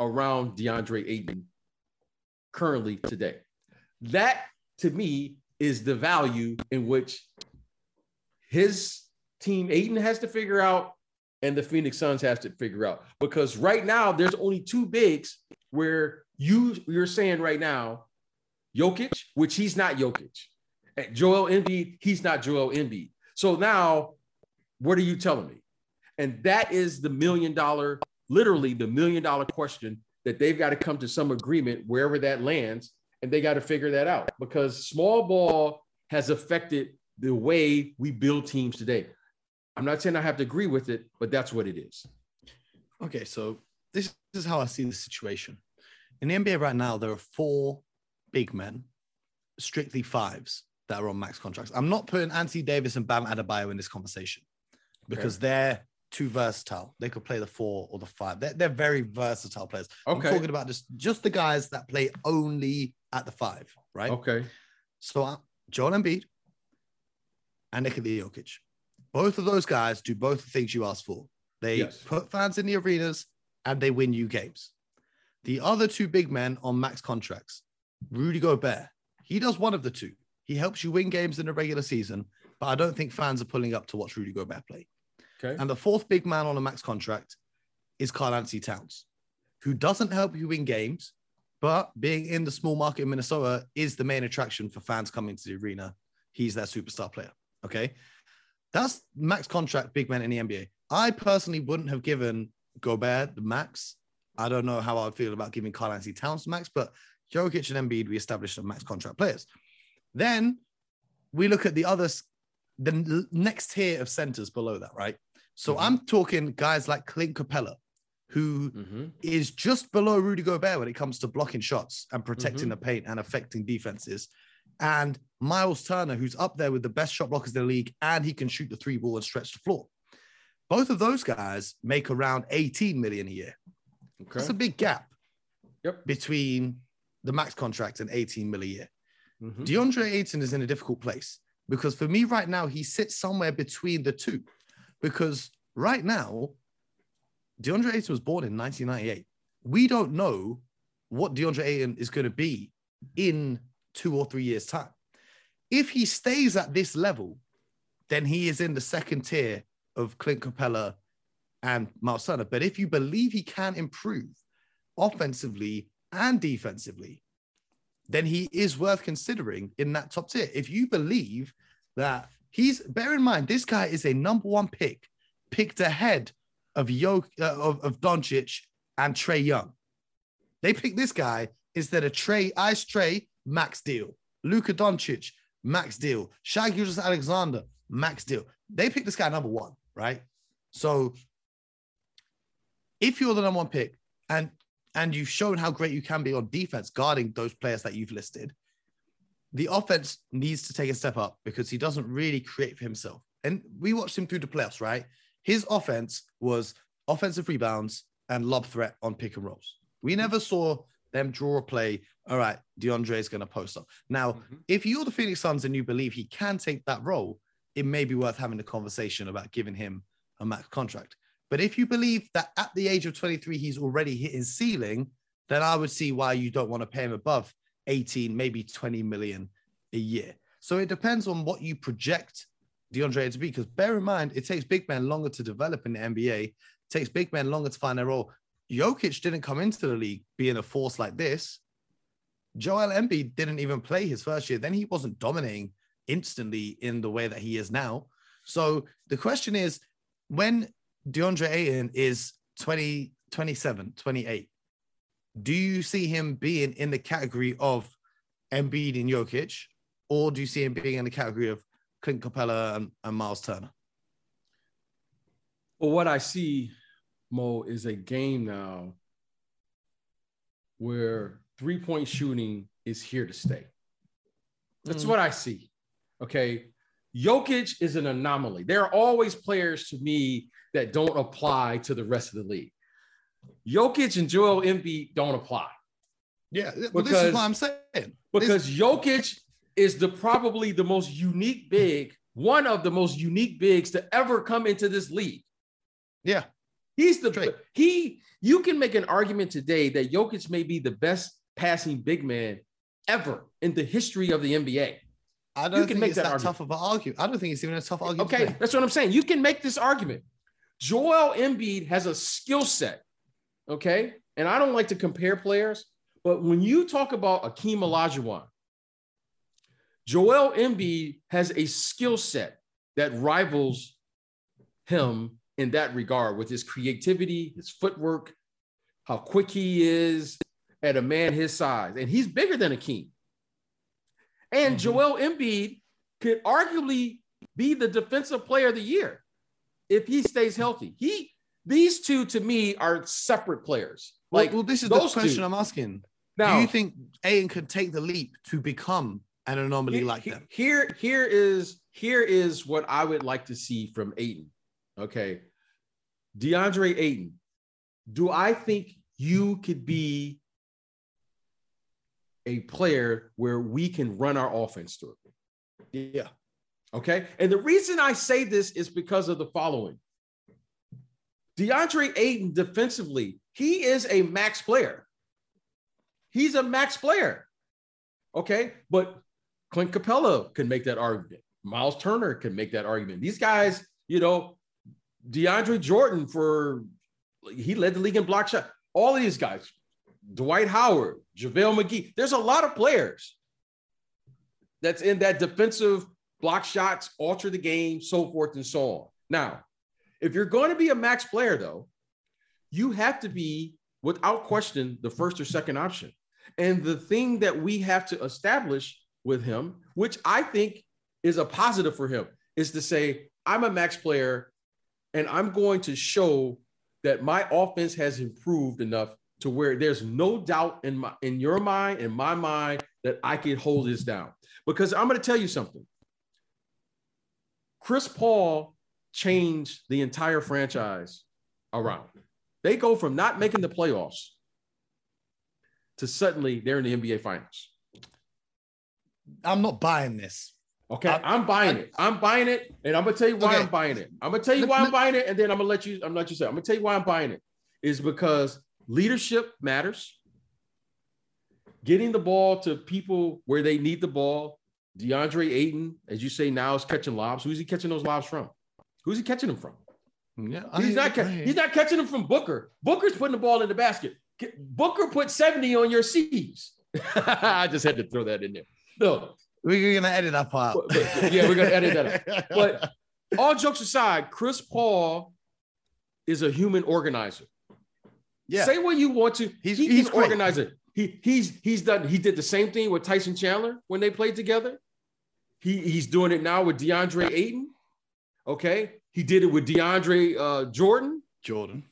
around DeAndre Ayton currently today? That to me is the value in which his team Ayton has to figure out and the Phoenix Suns has to figure out because right now there's only two bigs where you you're saying right now Jokic, which he's not Jokic. Joel Embiid, he's not Joel Embiid. So now what are you telling me? And that is the million dollar, literally the million dollar question that they've got to come to some agreement wherever that lands and they got to figure that out because small ball has affected the way we build teams today. I'm not saying I have to agree with it, but that's what it is. Okay, so this is how I see the situation. In the NBA right now, there are four big men, strictly fives, that are on max contracts. I'm not putting Anthony Davis and Bam Adebayo in this conversation because okay. they're too versatile. They could play the four or the five. They're, they're very versatile players. Okay. I'm talking about just, just the guys that play only at the five, right? Okay. So uh, Joel Embiid, and Nikola Jokic. Both of those guys do both the things you asked for. They yes. put fans in the arenas and they win you games. The other two big men on max contracts, Rudy Gobert, he does one of the two. He helps you win games in the regular season, but I don't think fans are pulling up to watch Rudy Gobert play. Okay. And the fourth big man on a max contract is Karl-Anthony Towns, who doesn't help you win games, but being in the small market in Minnesota is the main attraction for fans coming to the arena. He's their superstar player. Okay. That's max contract big man in the NBA. I personally wouldn't have given Gobert the max. I don't know how I would feel about giving Karl-Anthony Towns the max, but Jokic and Embiid, we established as max contract players. Then we look at the others, the next tier of centers below that, right? So Mhm. I'm talking guys like Clint Capela, who Mhm. is just below Rudy Gobert when it comes to blocking shots and protecting Mhm. the paint and affecting defenses. And Miles Turner, who's up there with the best shot blockers in the league, and he can shoot the three ball and stretch the floor. Both of those guys make around 18 million a year. Okay. That's a big gap Yep. between the max contract and 18 million a year. Mhm. DeAndre Ayton is in a difficult place because for me right now, he sits somewhere between the two. Because right now, DeAndre Ayton was born in 1998. We don't know what DeAndre Ayton is going to be in two or three years' time. If he stays at this level, then he is in the second tier of Clint Capela and Miles. But if you believe he can improve offensively and defensively, then he is worth considering in that top tier. If you believe that he's, bear in mind, this guy is a number one pick, picked ahead of Yo, uh, of, of Doncic and Trae Young. They picked this guy instead of Trae, Ice Trae, max deal. Luka Doncic, max deal. Shai Gilgeous Alexander, max deal. They picked this guy number one, right? So if you're the number one pick and and you've shown how great you can be on defense guarding those players that you've listed, the offense needs to take a step up because he doesn't really create for himself. And we watched him through the playoffs, right? His offense was offensive rebounds and lob threat on pick and rolls. We never saw them draw a play. All right, DeAndre is going to post up. Now, Mhm. if you're the Phoenix Suns and you believe he can take that role, it may be worth having a conversation about giving him a max contract. But if you believe that at the age of 23, he's already hit his ceiling, then I would see why you don't want to pay him above 18, maybe 20 million a year. So it depends on what you project DeAndre to be. Because bear in mind, it takes big men longer to develop in the NBA, it takes big men longer to find their role. Jokic didn't come into the league being a force like this. Joel Embiid didn't even play his first year. Then he wasn't dominating instantly in the way that he is now. So the question is when DeAndre Ayton is 20, 27, 28, do you see him being in the category of Embiid and Jokic, or do you see him being in the category of Clint Capela and, and Miles Turner? Well, what I see, Mo, is a game now where three point shooting is here to stay. That's Mm. what I see. Okay. Jokic is an anomaly. There are always players to me that don't apply to the rest of the league. Jokic and Joel Embiid don't apply Yeah, well, this is what I'm saying. because Jokic is the probably the most unique big, one of the most unique bigs to ever come into this league. Yeah, He's the Straight. he. You can make an argument today that Jokic may be the best passing big man ever in the history of the NBA. I don't can think make it's that that, tough of an argument. I don't think it's even a tough argument. Okay, make. that's what I'm saying. You can make this argument. Joel Embiid has a skill set. Okay, and I don't like to compare players, but when you talk about Akeem Olajuwon, Joel Embiid has a skill set that rivals him in that regard with his creativity, his footwork, how quick he is at a man his size, and he's bigger than Akeem. And Mhm. Joel Embiid could arguably be the defensive player of the year if he stays healthy. He these two to me are separate players. Like well, this is the question two. I'm asking. now, Do you think Ayton could take the leap to become an anomaly like them? Here, here is here is what I would like to see from Ayton. Okay, DeAndre Ayton, Do I think you could be a player where we can run our offense through? Yeah. Okay. And the reason I say this is because of the following DeAndre Ayton defensively, he is a max player. He's a max player. Okay. But Clint Capela can make that argument. Miles Turner can make that argument. These guys, you know, DeAndre Jordan for he led the league in block shot. All of these guys, Dwight Howard, JaVale McGee. There's a lot of players that's in that defensive block shots, alter the game, so forth and so on. Now, if you're going to be a max player, though, you have to be, without question, the first or second option. And the thing that we have to establish with him, which I think is a positive for him, is to say, I'm a max player and I'm going to show that my offense has improved enough to where there's no doubt in my in your mind in my mind that I can hold this down. Because I'm going to tell you something. Chris Paul changed the entire franchise around. They go from not making the playoffs to suddenly they're in the NBA finals. I'm not buying this. Okay, I, am buying I, it. I'm buying it, and I'm gonna tell you why okay. I'm buying it. I'm gonna tell you why I'm buying it, and then I'm gonna let you. I'm gonna let you say. I'm gonna tell you why I'm buying it. Is because leadership matters. Getting the ball to people where they need the ball. DeAndre Ayton, as you say now, is catching lobs. Who's he catching those lobs from? Who's he catching them from? Yeah, he's I, not. I, he's not catching them from Booker. Booker's putting the ball in the basket. Booker put 70 on your C's. I just had to throw that in there. No, we're gonna edit that part. But, but, yeah, we're gonna edit that out. But all jokes aside, Chris Paul is a human organizer. Yeah. Say what you want to. He's, he, he's organizer. He he's he's done. He did the same thing with Tyson Chandler when they played together. He he's doing it now with DeAndre Ayton. Okay, he did it with DeAndre uh, Jordan. Jordan.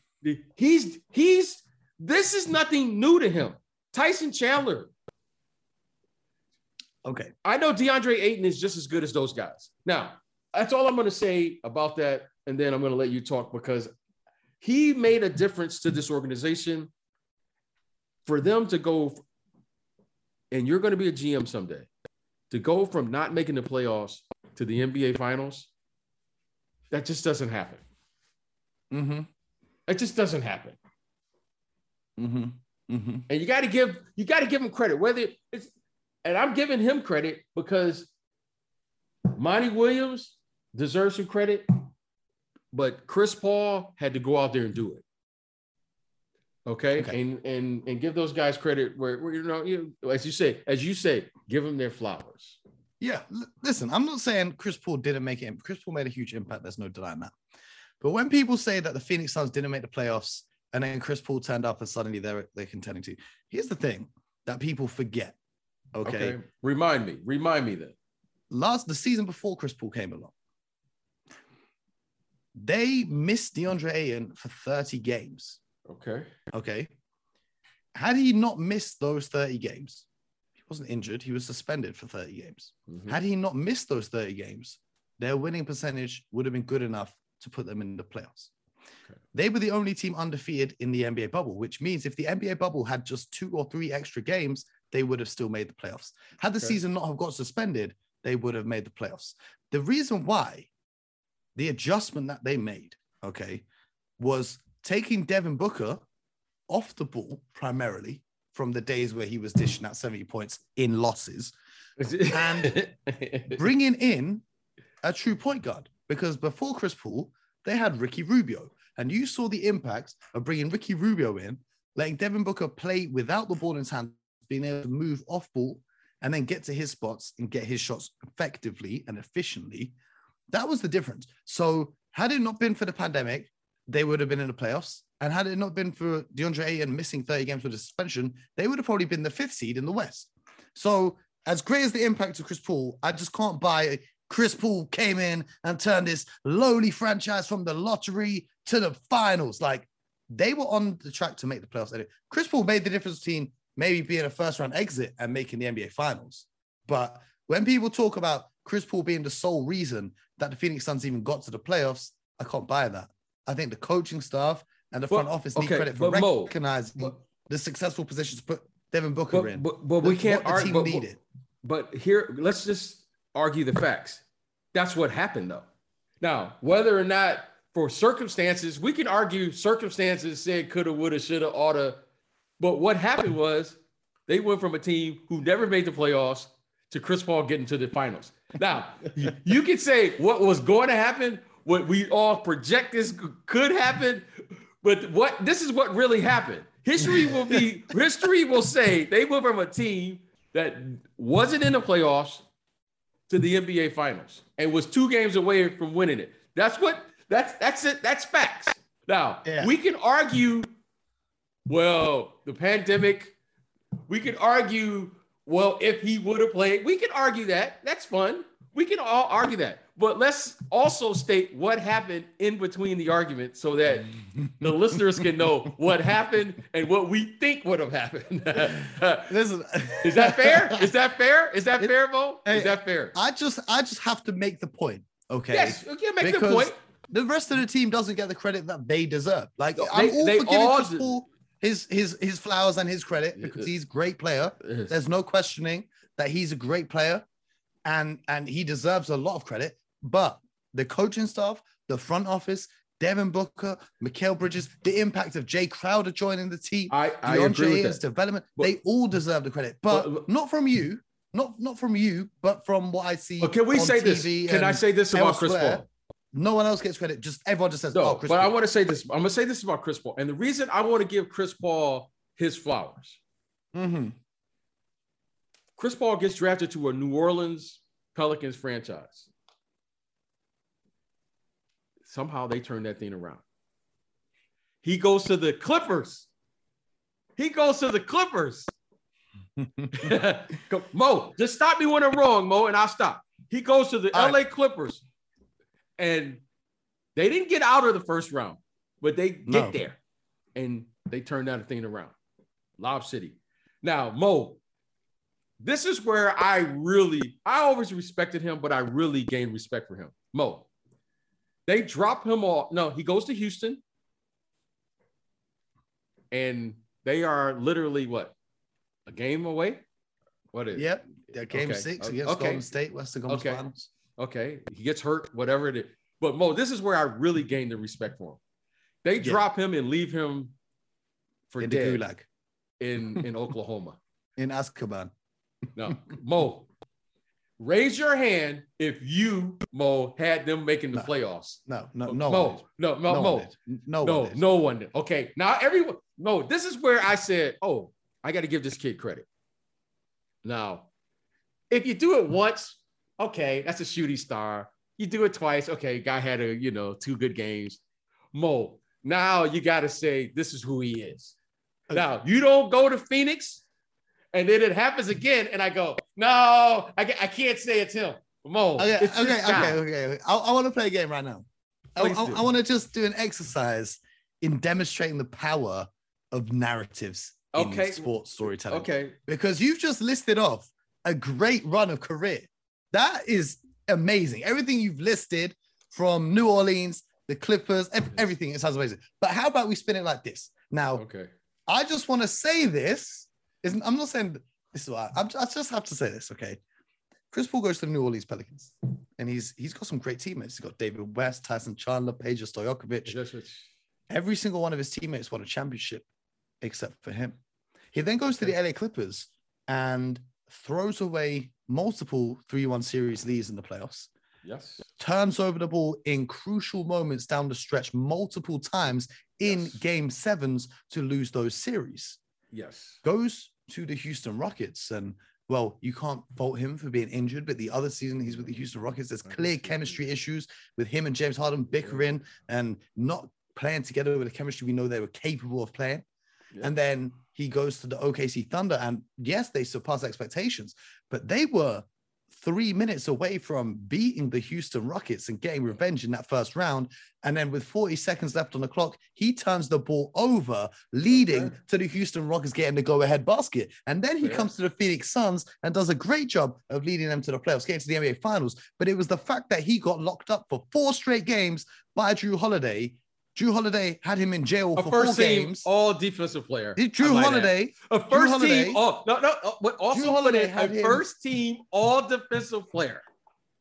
He's he's this is nothing new to him. Tyson Chandler. Okay. I know DeAndre Ayton is just as good as those guys. Now, that's all I'm going to say about that. And then I'm going to let you talk because he made a difference to this organization. For them to go, and you're going to be a GM someday, to go from not making the playoffs to the NBA finals, that just doesn't happen. Mm-hmm. It just doesn't happen. Mm-hmm. Mm-hmm. And you got to give you got to give him credit. Whether it's and I'm giving him credit because Monty Williams deserves some credit, but Chris Paul had to go out there and do it. Okay, okay. and and and give those guys credit where, where you know you as you say as you say give them their flowers. Yeah, L- listen, I'm not saying Chris Paul didn't make it. Chris Paul made a huge impact. There's no denying that. But when people say that the Phoenix Suns didn't make the playoffs and then Chris Paul turned up and suddenly they're they're contending to. Here's the thing that people forget. Okay. okay. Remind me. Remind me that. Last the season before Chris Paul came along, they missed DeAndre Ayton for 30 games. Okay. Okay. Had he not missed those 30 games, he wasn't injured, he was suspended for 30 games. Mm-hmm. Had he not missed those 30 games, their winning percentage would have been good enough to put them in the playoffs. Okay. They were the only team undefeated in the NBA bubble, which means if the NBA bubble had just two or three extra games, they would have still made the playoffs. Had the season not have got suspended, they would have made the playoffs. The reason why the adjustment that they made, okay, was taking Devin Booker off the ball primarily from the days where he was dishing out 70 points in losses and bringing in a true point guard because before Chris Paul, they had Ricky Rubio. And you saw the impact of bringing Ricky Rubio in, letting Devin Booker play without the ball in his hand, being able to move off ball and then get to his spots and get his shots effectively and efficiently. That was the difference. So, had it not been for the pandemic, they would have been in the playoffs. And had it not been for DeAndre Ayton missing 30 games with a suspension, they would have probably been the fifth seed in the West. So, as great as the impact of Chris Paul, I just can't buy Chris Paul came in and turned this lowly franchise from the lottery to the finals. Like they were on the track to make the playoffs. Chris Paul made the difference between maybe being a first round exit and making the NBA finals. But when people talk about Chris Paul being the sole reason that the Phoenix Suns even got to the playoffs, I can't buy that. I think the coaching staff and the front office need credit for recognizing Mo, the successful positions put Devin Booker but, in. But, but we can't argue. But, but here, let's just argue the facts. That's what happened, though. Now, whether or not for circumstances, we can argue circumstances said coulda, woulda, shoulda, oughta. But what happened was they went from a team who never made the playoffs to Chris Paul getting to the finals. Now, you, can say what was going to happen, what we all project this could happen, but what this is what really happened. History will be history will say they went from a team that wasn't in the playoffs to the NBA finals and was two games away from winning it. That's what that's that's it. That's facts. Now Yeah. we can argue, well, the pandemic, we could argue, well, if he would have played, we could argue that. That's fun. We can all argue that. But let's also state what happened in between the argument so that the listeners can know what happened and what we think would have happened. Listen, Is that fair? Is that fair? Is that It- fair, Mo? Hey, Is that fair? I just I just have to make the point. Okay. Yes, okay, make the point. the rest of the team doesn't get the credit that they deserve. Like No, I'm all they for giving all Chris Paul his his his flowers and his credit because he's a great player. There's no questioning that he's a great player, and and he deserves a lot of credit. But the coaching staff, the front office, Devin Booker, Mikal Bridges, the impact of Jae Crowder joining the team, I, I DeAndre Ayton's development, But- they all deserve the credit, but, But- not from you, not not from you, but from what I see. But can we on say this? Can I say this about Chris. Paul? No one else gets credit. Just everyone just says, No, "Oh, Chris but I want to say this. I'm gonna say this about Chris Paul, and the reason I want to give Chris Paul his flowers. Mhm. Chris Paul gets drafted to a New Orleans Pelicans franchise. Somehow they turn that thing around. He goes to the Clippers. He goes to the Clippers. Mo, just stop me when I'm wrong, Mo, and I'll stop. He goes to the All LA Clippers, and they didn't get out of the first round, but they get No. there, and they turn that thing around. Lob City. Now, Mo, this is where I really, I always respected him, but I really gained respect for him. Mo, they drop him off. No, he goes to Houston, and they are literally what a game away. What is? Yep. Yeah, game Okay. six O- against okay. Golden State, Western Conference Okay. Finals. Okay, he gets hurt, whatever it is. But Mo, this is where I really mm-hmm. gained the respect for him. They Yeah. drop him and leave him for In dead gulag. in in Oklahoma. In Azkaban. No, Mo, raise your hand if you Mo had them making the No. playoffs. No, no, no. Mo, no, no, No, Mo, one no, no, one no one did. Okay, now everyone, no, this is where I said, oh, I got to give this kid credit. Now, if you do it once, okay, that's a shooting star. You do it twice, okay, guy had a you know two good games. Mo, now you got to say this is who he is. Now you don't go to Phoenix, and then it happens again, and I go, no, I, I can't say it's him. Mo, Okay, okay, okay, okay. I, I want to play a game right now. I, Please do. want to just do an exercise in demonstrating the power of narratives in Okay. sports storytelling. Okay, because you've just listed off a great run of career. That is amazing. Everything you've listed from New Orleans, the Clippers, ev- mm-hmm. everything, it sounds amazing. But how about we spin it like this? Now, okay. I just want to say this. Isn't I'm not saying this is what I, I'm, I just have to say this, okay? Chris Paul goes to the New Orleans Pelicans, and he's he's got some great teammates. He's got David West, Tyson Chandler, Peja Stojakovic. That's what- Every single one of his teammates won a championship except for him. He then goes to the LA Clippers and throws away multiple 3 1 series leads in the playoffs, Yes. turns over the ball in crucial moments down the stretch multiple times in Yes. game sevens to lose those series. Yes. Goes to the Houston Rockets and well, you can't fault him for being injured, but the other season he's with the Houston Rockets, there's clear chemistry issues with him and James Harden bickering and not playing together with the chemistry we know they were capable of playing. Yeah. And then he goes to the OKC Thunder, and yes, they surpassed expectations, but they were three minutes away from beating the Houston Rockets and getting revenge in that first round. And then with 40 seconds left on the clock, he turns the ball over, leading Okay. to the Houston Rockets getting the go-ahead basket. And then he Fair. comes to the Phoenix Suns and does a great job of leading them to the playoffs, getting to the NBA Finals. But it was the fact that he got locked up for four straight games by Jrue Holiday. Jrue Holiday had him in jail A for four first team games. all defensive player. Jrue. Holiday A first Holiday- team all no no uh, but also Jrue Holiday in a had him- first team all defensive player.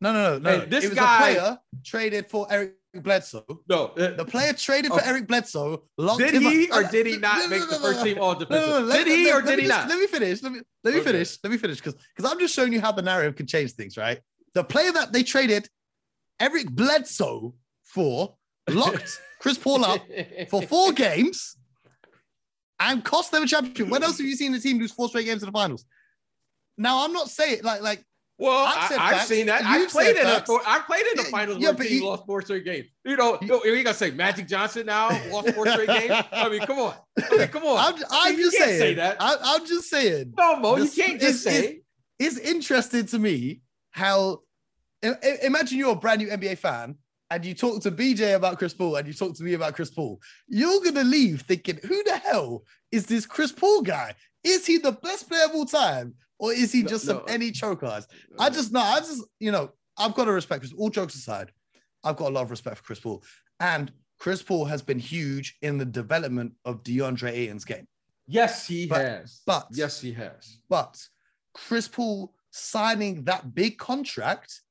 No, no, no, no. And this guy- a player traded for Eric Bledsoe. No. uh, The player traded for. Eric Bledsoe. Locked did he up- or did he not no, make no, the first team all defensive? did he or did he just- not? Let me finish. Let me let me Okay. finish. Let me finish because because I'm just showing you how the narrative can change things, right? The player that they traded, Eric Bledsoe, four, locked Chris Paul up for four games, and cost them a championship. When else have you seen a team lose four straight games in the finals? Now I'm not saying like like Well, I've I, have seen that. I played in a. I played in the finals yeah, where but you- lost four straight games. You know, you, you gonna say Magic Johnson now lost four straight games? I mean, come on. I mean, come on. I'm, I'm just saying say that. I, I'm just saying no, Mo, you can't just it's- say. it's interesting to me how imagine you're a brand new NBA fan and you talk to BJ about Chris Paul and you talk to me about Chris Paul. You're gonna leave thinking, who the hell is this Chris Paul guy? Is he the best player of all time? Or is he No, just no. some any uh, chokers? Uh, I just know, I just, you know, I've got to respect Chris. All jokes aside, I've got a lot of respect for Chris Paul. And Chris Paul has been huge in the development of DeAndre Ayton's game. yes, he But- has. but- yes, he has. But Chris Paul signing that big contract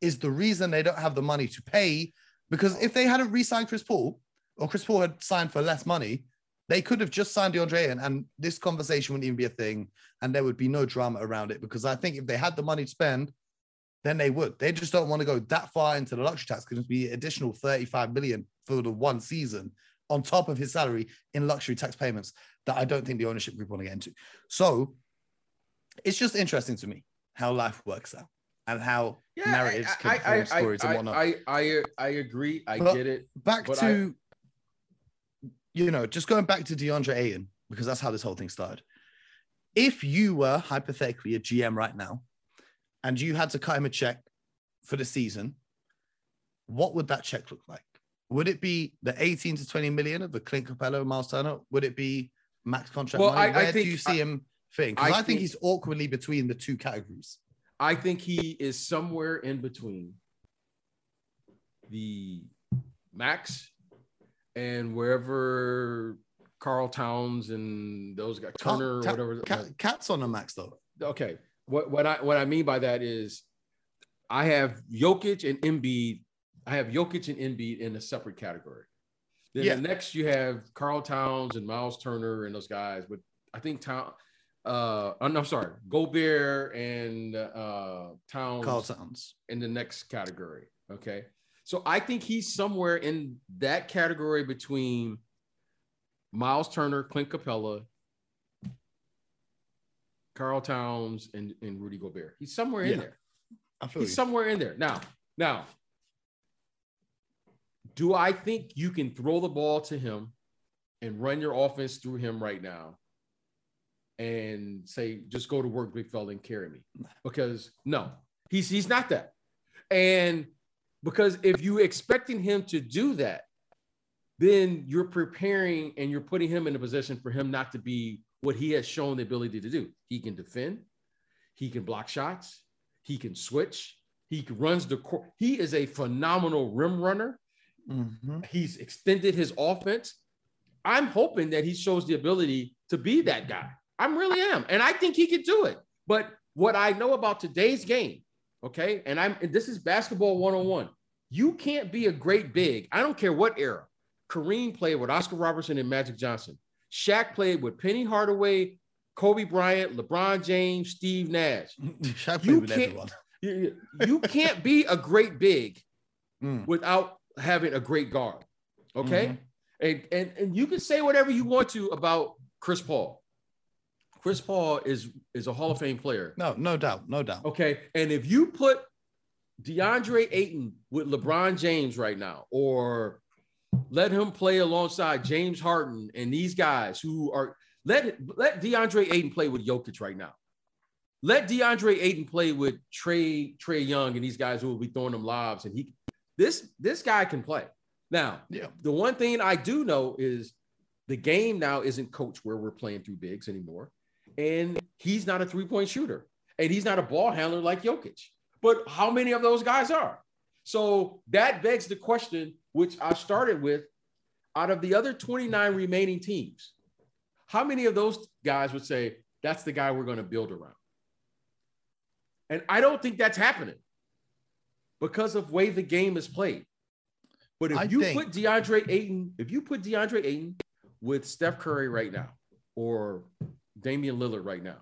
is the reason they don't have the money to pay. Because if they hadn't re-signed Chris Paul, or Chris Paul had signed for less money, they could have just signed DeAndre and this conversation wouldn't even be a thing, and there would be no drama around it. Because I think if they had the money to spend, then they would. They just don't want to go that far into the luxury tax because it'd be additional 35 million for the one season on top of his salary in luxury tax payments that I don't think the ownership group want to get into. So it's just interesting to me how life works out and how narratives can form stories and whatnot. I, I, I agree. I But- get it. back to you know just going back to DeAndre Ayton because that's how this whole thing started. If you were hypothetically a GM right now and you had to cut him a check for the season, what would that check look like? Would it be the 18 to 20 million of the Clint Capela, Miles Turner? Would it be max contract Well, money? I- I Where think- do you see I- him fitting? Because I I, think, think- he's awkwardly between the two categories. I think he is somewhere in between the max and wherever Karl Towns and those guys, oh, Turner, or Cat- whatever. Cat- Cat's on the max though. okay. What what I what I mean by that is I have Jokic and Embiid. I have Jokic and Embiid in a separate category. Then Yeah. the next you have Karl Towns and Miles Turner and those guys. But I think Town uh I'm I'm sorry, Gobert and uh Towns Karl Towns. in the next category. Okay. So I think he's somewhere in that category between Miles Turner, Clint Capela, Karl Towns, and, and Rudy Gobert. He's somewhere in Yeah. there. I feel He's you. somewhere in there. Now, now, do I think you can throw the ball to him and run your offense through him right now and say, just go to work, big fella, and carry me? Because no, he's he's not that. And because if you expecting him to do that, then you're preparing and you're putting him in a position for him not to be what he has shown the ability to do. He can defend, he can block shots, he can switch, he runs the court. He is a phenomenal rim runner. Mhm. He's extended his offense. I'm hoping that he shows the ability to be that guy. I really am. And I think he could do it. But what I know about today's game, okay, and I'm and this is basketball 101. You can't be a great big. I don't care what era. Kareem played with Oscar Robertson and Magic Johnson. Shaq played with Penny Hardaway, Kobe Bryant, LeBron James, Steve Nash. Shaq You played can't- everyone. You, you can't be a great big Mm. without having a great guard. Okay. Mhm. And, and and you can say whatever you want to about Chris Paul. Chris Paul is is a Hall of Fame player. No, no doubt, no doubt. Okay. And if you put DeAndre Ayton with LeBron James right now, or let him play alongside James Harden and these guys who are let let DeAndre Ayton play with Jokic right now. Let DeAndre Ayton play with Trae Trae Young and these guys who will be throwing them lobs, and he this this guy can play. Now, Yeah. the one thing I do know is the game now isn't coached where we're playing through bigs anymore, and he's not a three point shooter, and he's not a ball handler like Jokic. But how many of those guys are? So that begs the question, which I started with out of the other 29 remaining teams, how many of those guys would say that's the guy we're going to build around? And I don't think that's happening because of way the game is played. But if I you think- put DeAndre Ayton, if you put DeAndre Ayton with Steph Curry right now or Damian Lillard right now,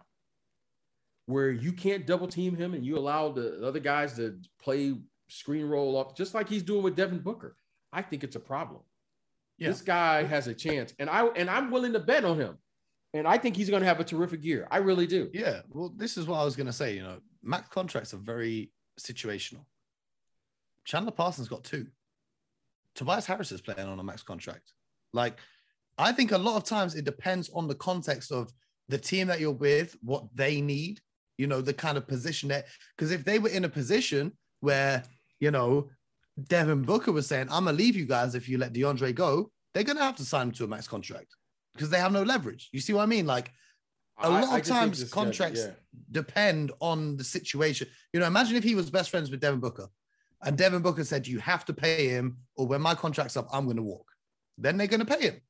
where you can't double team him and you allow the other guys to play screen roll up, just like he's doing with Devin Booker. I think it's a problem. Yeah. This guy has a chance, and I and I'm willing to bet on him. And I think he's going to have a terrific year. I really do. Yeah. Well, this is what I was going to say. You know, max contracts are very situational. Chandler Parsons got two. Tobias Harris is playing on a max contract. Like, I think a lot of times it depends on the context of the team that you're with, what they need, you know, the kind of position that, because if they were in a position where, you know, Devin Booker was saying, I'm going to leave you guys if you let DeAndre go, they're going to have to sign him to a max contract because they have no leverage. You see what I mean? Like, a lot I- I of times guy- contracts yeah. depend on the situation. You know, imagine if he was best friends with Devin Booker and Devin Booker said, You have to pay him, or when my contract's up, I'm going to walk. Then they're going to pay him.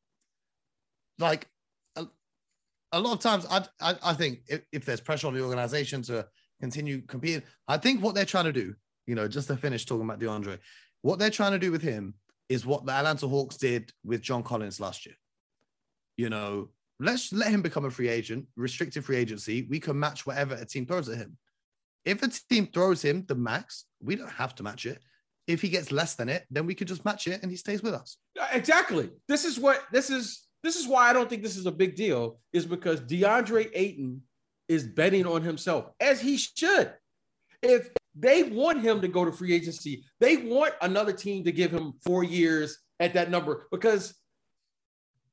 Like a, lot of times, I, I, I think if, if there's pressure on the organization to continue competing, I think what they're trying to do, you know, just to finish talking about DeAndre, what they're trying to do with him is what the Atlanta Hawks did with John Collins last year. You know, let's let him become a free agent, restricted free agency. We can match whatever a team throws at him. If a team throws him the max, we don't have to match it. If he gets less than it, then we could just match it and he stays with us. Exactly. This is what this is. This is why I don't think this is a big deal. Is because DeAndre Ayton is betting on himself as he should. If they want him to go to free agency, they want another team to give him four years at that number because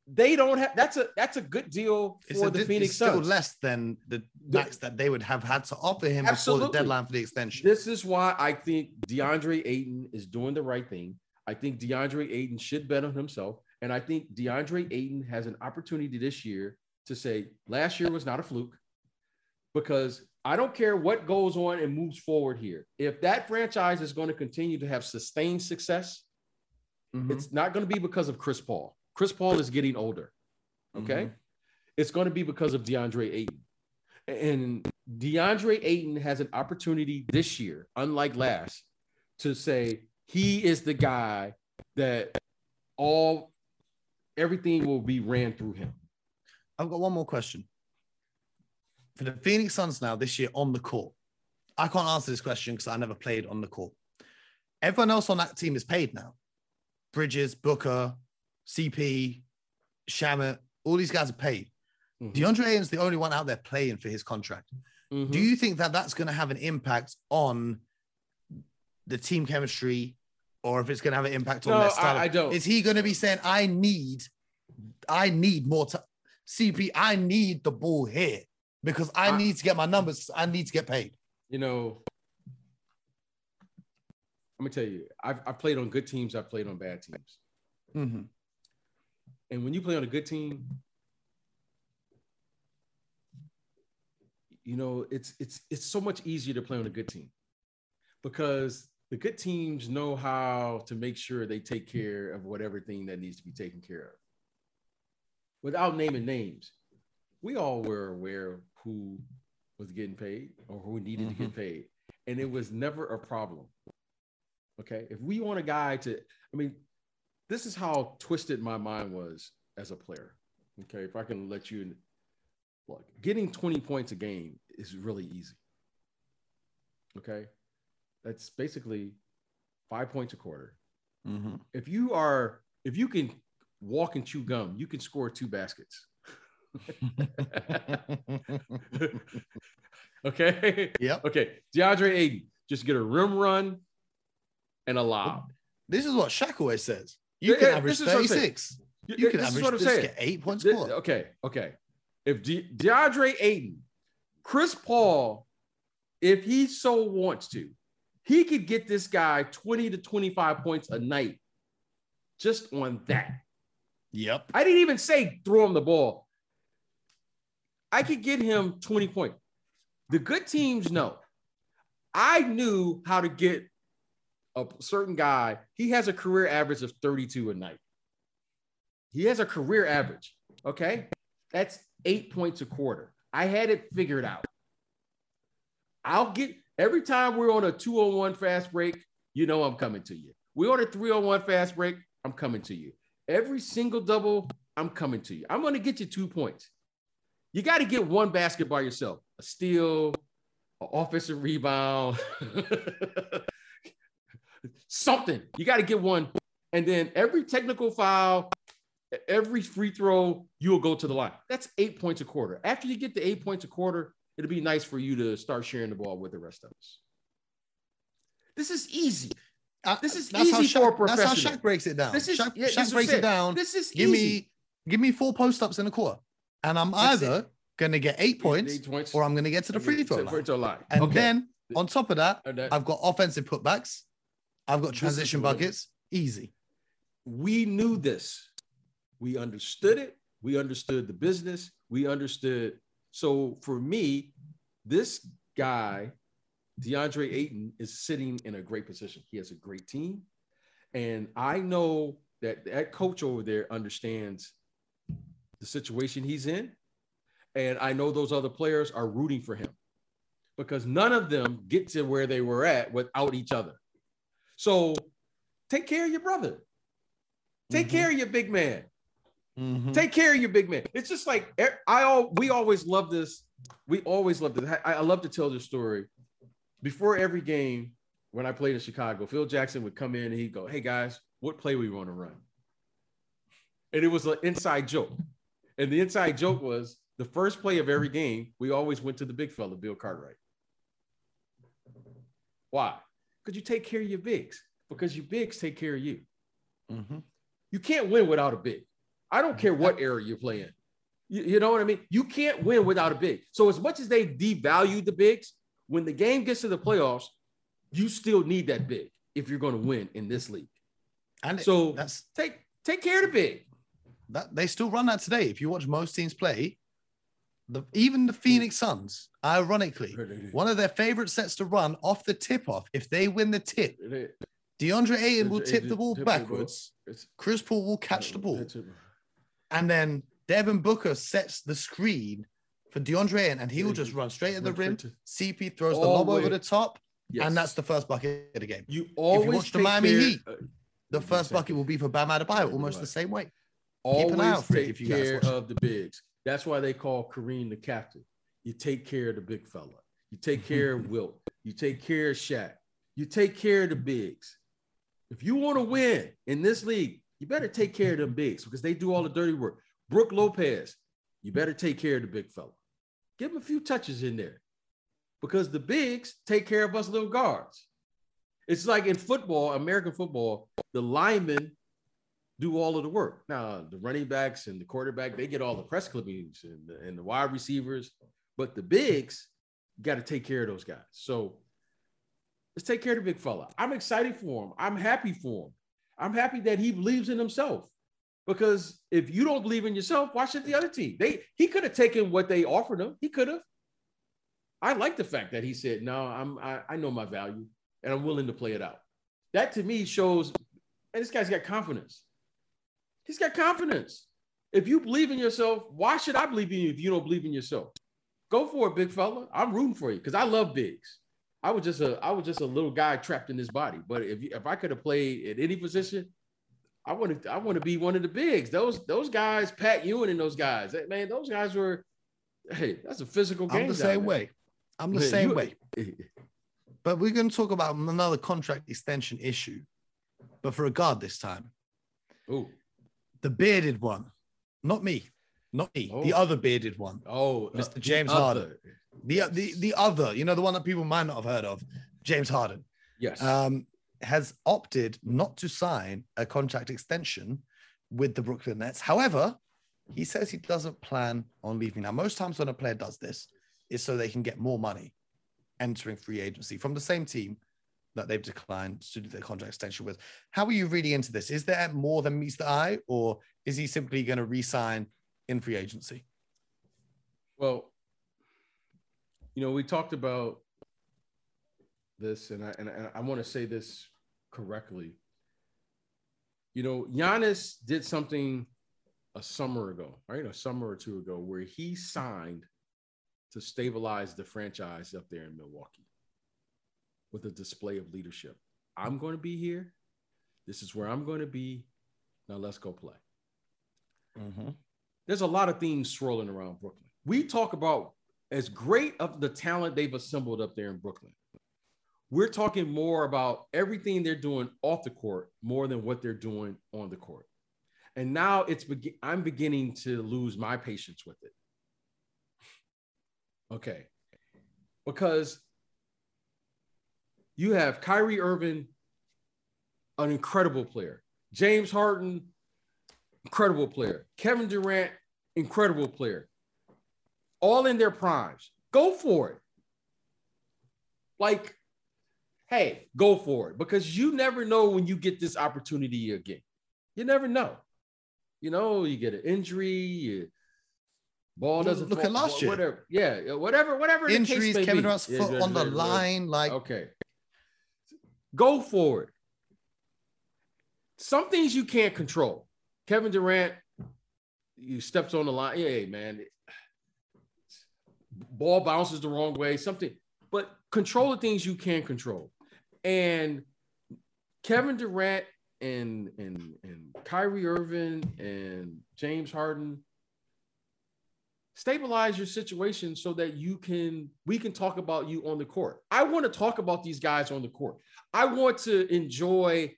they don't have. That's a that's a good deal for a, the it's Phoenix still Suns. less than the The- max that they would have had to offer him before the deadline for the extension. This is why I think DeAndre Ayton is doing the right thing. I think DeAndre Ayton should bet on himself. And I think DeAndre Ayton has an opportunity this year to say, last year was not a fluke because I don't care what goes on and moves forward here. If that franchise is going to continue to have sustained success, Mhm. it's not going to be because of Chris Paul. Chris Paul is getting older. Okay. It's going to be because of DeAndre Ayton. And DeAndre Ayton has an opportunity this year, unlike last, to say he is the guy that all everything will be ran through him. I've got one more question. For the Phoenix Suns now this year on the court, I can't answer this question because I never played on the court. Everyone else on that team is paid now. Bridges, Booker, CP, Shamet, all these guys are paid. Mhm. DeAndre Ayton's the only one out there playing for his contract. Mhm. Do you think that that's going to have an impact on the team chemistry, or if it's going to have an impact on No, their style? I, I don't. Is he going to be saying, "I need, I need more time, CP, I need the ball here because I, I- need to get my numbers. I need to get paid." you know, let me tell you, I've, I've played on good teams, I've played on bad teams. Mhm. And when you play on a good team, you know, it's it's it's so much easier to play on a good team because the good teams know how to make sure they take care of whatever thing that needs to be taken care of. Without naming names, we all were aware of who was getting paid or who needed to get mm-hmm. paid, and it was never a problem. Okay, if we want a guy to, I mean, this is how twisted my mind was as a player. Okay, if I can let you look, getting 20 points a game is really easy. Okay, that's basically five points a quarter. Mhm. If you are, if you can walk and chew gum, you can score two baskets. okay, Yep. okay. DeAndre Ayton, just get a rim run and a lob. This is what Shaq always says. You Yeah, can yeah, average this is what I'm saying. 36. You can average what I'm just saying. get eight points This- scored. okay, okay. If De- DeAndre Ayton, Chris Paul, if he so wants to, he could get this guy 20 to 25 points a night just on that. Yep. I didn't even say throw him the ball. I could get him 20 points. The good teams know. I knew how to get a certain guy. He has a career average of 32 a night. He has a career average. Okay. That's eight points a quarter. I had it figured out. I'll get every time we're on a 201 fast break, you know I'm coming to you. We're on a 301 fast break, I'm coming to you. Every single double, I'm coming to you. I'm going to get you two points. You got to get one basket by yourself a steal, an offensive rebound, something. You got to get one. and then every technical foul, every free throw, you'll go to the line. That's eight points a quarter. After you get the eight points a quarter, it'll be nice for you to start sharing the ball with the rest of us. This is easy. This is easy for a Shaq, That's how professional. Shaq breaks it down. This is Shaq, yeah, Shaq this is breaks it. it down. This is Give easy. me, give me four post ups in a quarter, and I'm That's it. either gonna get eight points Eight points or I'm gonna get to the free throw To free line. throw line. And okay. then on top of that, And that- I've got offensive putbacks. I've got transition buckets. Easy. we knew this. We understood it. We understood the business. We understood. So for me, this guy, DeAndre Ayton, is sitting in a great position. He has a great team. And I know that that coach over there understands the situation he's in. And I know those other players are rooting for him because none of them get to where they were at without each other. So take care of your brother. Take Mhm. care of your big man. Mhm. Take care of your big man. It's just like I all we always love this. We always love this. I, I love to tell this story. Before every game, when I played in Chicago, Phil Jackson would come in and he'd go, Hey guys, what play we want to run? And it was an inside joke. And the inside joke was the first play of every game, we always went to the big fella, Bill Cartwright. Why? Because you take care of your bigs, because your bigs take care of you. Mhm. You can't win without a big. I don't care what era you're playing. You, you know what I mean? You can't win without a big. So as much as they devalue the bigs, when the game gets to the playoffs, you still need that big if you're going to win in this league. And So that's take take care of the big. that they still run that today. If you watch most teams play, the even the Phoenix Suns, ironically, one of their favorite sets to run off the tip off. If they win the tip, DeAndre Ayton will tip the ball Tip the ball. backwards. Chris Paul will catch the ball. And then Devin Booker sets the screen for DeAndre Ayton, and he will just run straight at the rim. CP throws the oh, lob over the top, Yes. and that's the first bucket of the game. you always watch the Miami care- Heat, The first bucket will be for Bam Adebayo, almost the same way. always an eye out for it if you guys care watch of the bigs. That's why they call Kareem the captain. You take care of the big fella. You take care of Wilt. You take care of Shaq. You take care of the bigs. If you want to win in this league, you better take care of them bigs because they do all the dirty work. Brook Lopez, you better take care of the big fella. Give him a few touches in there because the bigs take care of us little guards. It's like in football, American football, the linemen do all of the work. Now, the running backs and the quarterback, they get all the press clippings and the, and the wide receivers, but the bigs got to take care of those guys. So let's take care of the big fella. I'm excited for him. I'm happy for him. I'm happy that he believes in himself. Because if you don't believe in yourself, why should the other team? They he could have taken what they offered him. He could have. I like the fact that he said, "No, I'm I, I know my value and I'm willing to play it out." That to me shows, and this guy's got confidence. He's got confidence. If you believe in yourself, why should I believe in you if you don't believe in yourself? Go for it, big fella. I'm rooting for you because I love bigs. I was just a I was just a little guy trapped in this body. But if you, if I could have played at any position, I want to I want to be one of the bigs. Those those guys, Pat Ewing and those guys, eh, man, those guys were. Hey, that's a physical game. I'm the same way. I'm the Man, same you- way. But we're going to talk about another contract extension issue, but for a guard this time. Oh, The bearded one, not me, not me, the Oh. other bearded one, oh, uh, Mr. the James. Harden. The the the other, you know, the one that people might not have heard of, James Harden, Yes. um, has opted not to sign a contract extension with the Brooklyn Nets. However, he says he doesn't plan on leaving. Now, most times when a player does this, is so they can get more money entering free agency from the same team that they've declined to do their contract extension with. How are you reading into this? Is there more than meets the eye, or is he simply going to re-sign in free agency? Well, you know, we talked about this, and I and I, I want to say this correctly. You know, Giannis did something a summer ago, right? A summer or two ago, where he signed to stabilize the franchise up there in Milwaukee with a display of leadership. I'm going to be here. This is where I'm going to be. Now let's go play mm-hmm. there's a lot of themes swirling around Brooklyn. We talk about as great of the talent they've assembled up there in Brooklyn. we're talking more about everything they're doing off the court more than what they're doing on the court. And now it's be- I'm beginning to lose my patience with it. Okay. Because you have Kyrie Irving, an incredible player. James Harden, incredible player. Kevin Durant, incredible player. All in their primes. Go for it. Like, hey, go for it because you never know when you get this opportunity again. You never know. You know, you get an injury, you, ball doesn't look fall, at last year. Whatever, yeah, whatever, whatever. Injuries, Kevin. Durant's foot yeah, on the line. Like, Okay. Go for it. Some things you can't control. Kevin Durant, you steps on the line. Yeah, hey, man. Ball bounces the wrong way, something, but control the things you can control. And Kevin Durant and and and Kyrie Irving and James Harden stabilize your situation so that you can we can talk about you on the court. I want to talk about these guys on the court. I want to enjoy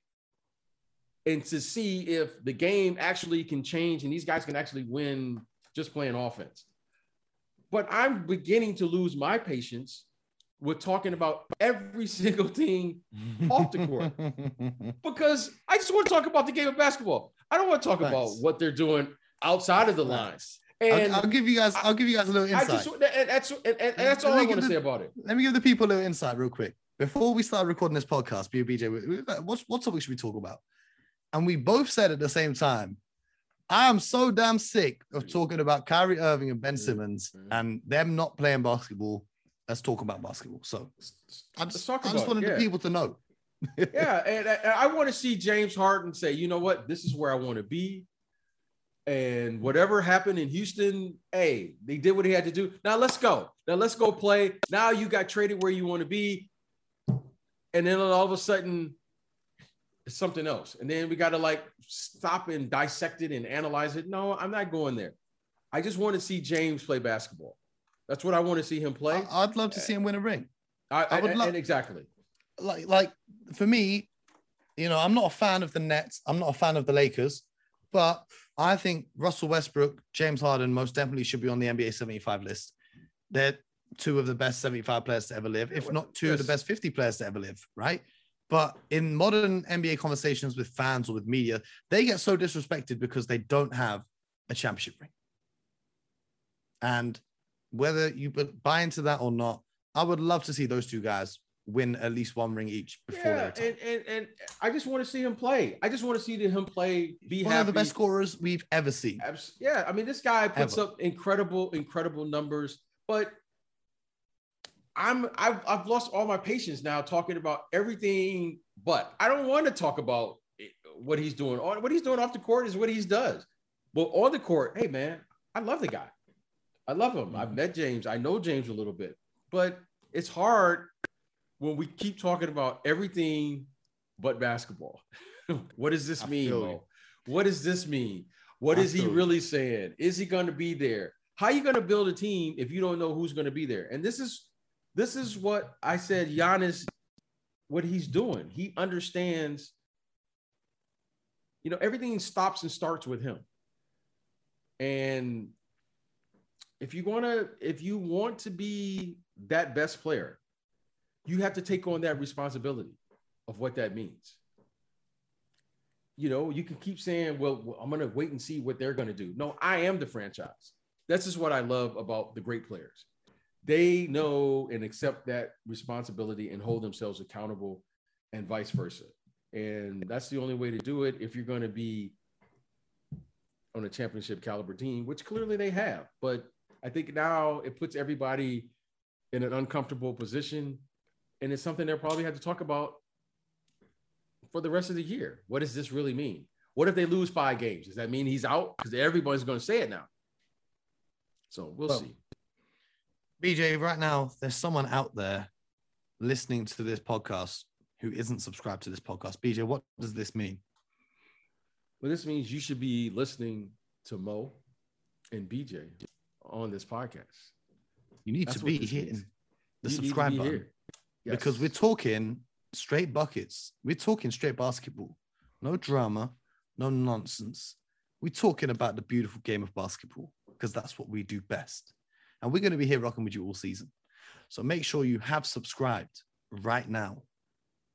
and to see if the game actually can change and these guys can actually win just playing offense. But I'm beginning to lose my patience with talking about every single thing off the court. because I just want to talk about the game of basketball. I don't want to talk Thanks. about what they're doing outside of the lines. And I'll, I'll give you guys. I'll give you guys a little I insight. just and that's and, and that's all I want to say about it. Let me give the people a little insight real quick. Before we start recording this podcast, BJ, we- we- what topic should we talk about? And we both said at the same time, I am so damn sick of talking about Kyrie Irving and Ben Mhm. Simmons Mhm. and them not playing basketball. Let's talk about basketball. So I Let's just, talk I just about it, yeah. the people to know. yeah, and, and I want to see James Harden say, you know what, this is where I want to be. And whatever happened in Houston, hey, they did what they had to do. Now let's go. Now let's go play. Now you got traded where you want to be. And then all of a sudden, it's something else. And then we got to like stop and dissect it and analyze it. No, I'm not going there. I just want to see James play basketball. That's what I want to see him play. I, would love to see him win a ring. I, I would love- exactly. like like for me, you know, I'm not a fan of the Nets. I'm not a fan of the Lakers, but I think Russell Westbrook, James Harden most definitely should be on the NBA 75 list. They're two of the best 75 players to ever live, if not two of the best 50 players to ever live, right? But in modern NBA conversations with fans or with media, they get so disrespected because they don't have a championship ring. And whether you buy into that or not, I would love to see those two guys win at least one ring each before Yeah, and, and and I just want to see him play. I just want to see him play, be One happy. of the best scorers we've ever seen. Yeah, I mean, this guy puts Ever. up incredible, incredible numbers, but I'm I've, I've lost all my patience now talking about everything. But I don't want to talk about what he's doing. On what he's doing off the court is what he does. But on the court, hey man, I love the guy. I love him. I've met James. I know James a little bit, but it's hard when we keep talking about everything but basketball. what does this mean? feel Mo? you. What does this mean? What I is he feel you. really saying? Is he going to be there? How are you going to build a team if you don't know who's going to be there? And this is this is what I said. Giannis, what he's doing, he understands. You know, everything stops and starts with him. And if you want to, if you want to be that best player, you have to take on that responsibility of what that means you know, you can keep saying, well, I'm going to wait and see what they're going to do. No, I am the franchise. This is what I love about the great players. They know and accept that responsibility and hold themselves accountable and vice versa. And that's the only way to do it if you're going to be on a championship caliber team, which clearly they have. But I think now it puts everybody in an uncomfortable position. And it's something they'll probably have to talk about for the rest of the year. What does this really mean? What if they lose five games? Does that mean he's out? Because everybody's going to say it now. So we'll Well, see. BJ, right now, there's someone out there listening to this podcast who isn't subscribed to this podcast. BJ, what does this mean? Well, this means you should be listening to Mo and BJ on this podcast. You need That's to be hitting means. the You subscribe be button. here. because we're talking straight buckets. We're talking straight basketball. No drama, no nonsense. We're talking about the beautiful game of basketball because that's what we do best. And we're going to be here rocking with you all season. So make sure you have subscribed right now.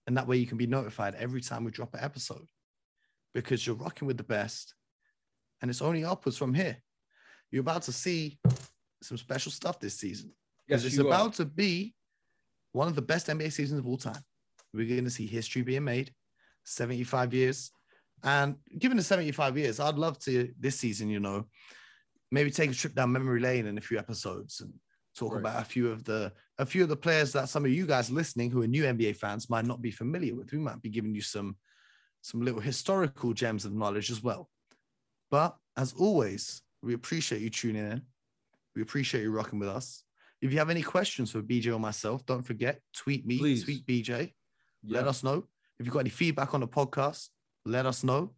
And that way you can be notified every time we drop an episode because you're rocking with the best. And it's only upwards from here. You're about to see some special stuff this season. Because Yes, it's about are. to be one of the best NBA seasons of all time. We're going to see history being made, 75 years. And given the 75 years, I'd love to this season, you know, maybe take a trip down memory lane in a few episodes and talk Right. about a few of the a few of the players that some of you guys listening who are new NBA fans might not be familiar with. We might be giving you some some little historical gems of knowledge as well. But as always, we appreciate you tuning in. We appreciate you rocking with us. If you have any questions for BJ or myself, don't forget, tweet me, Please. tweet BJ. Let us know. If you've got any feedback on the podcast, let us know.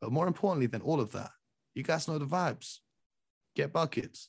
But more importantly than all of that, you guys know the vibes. Get buckets.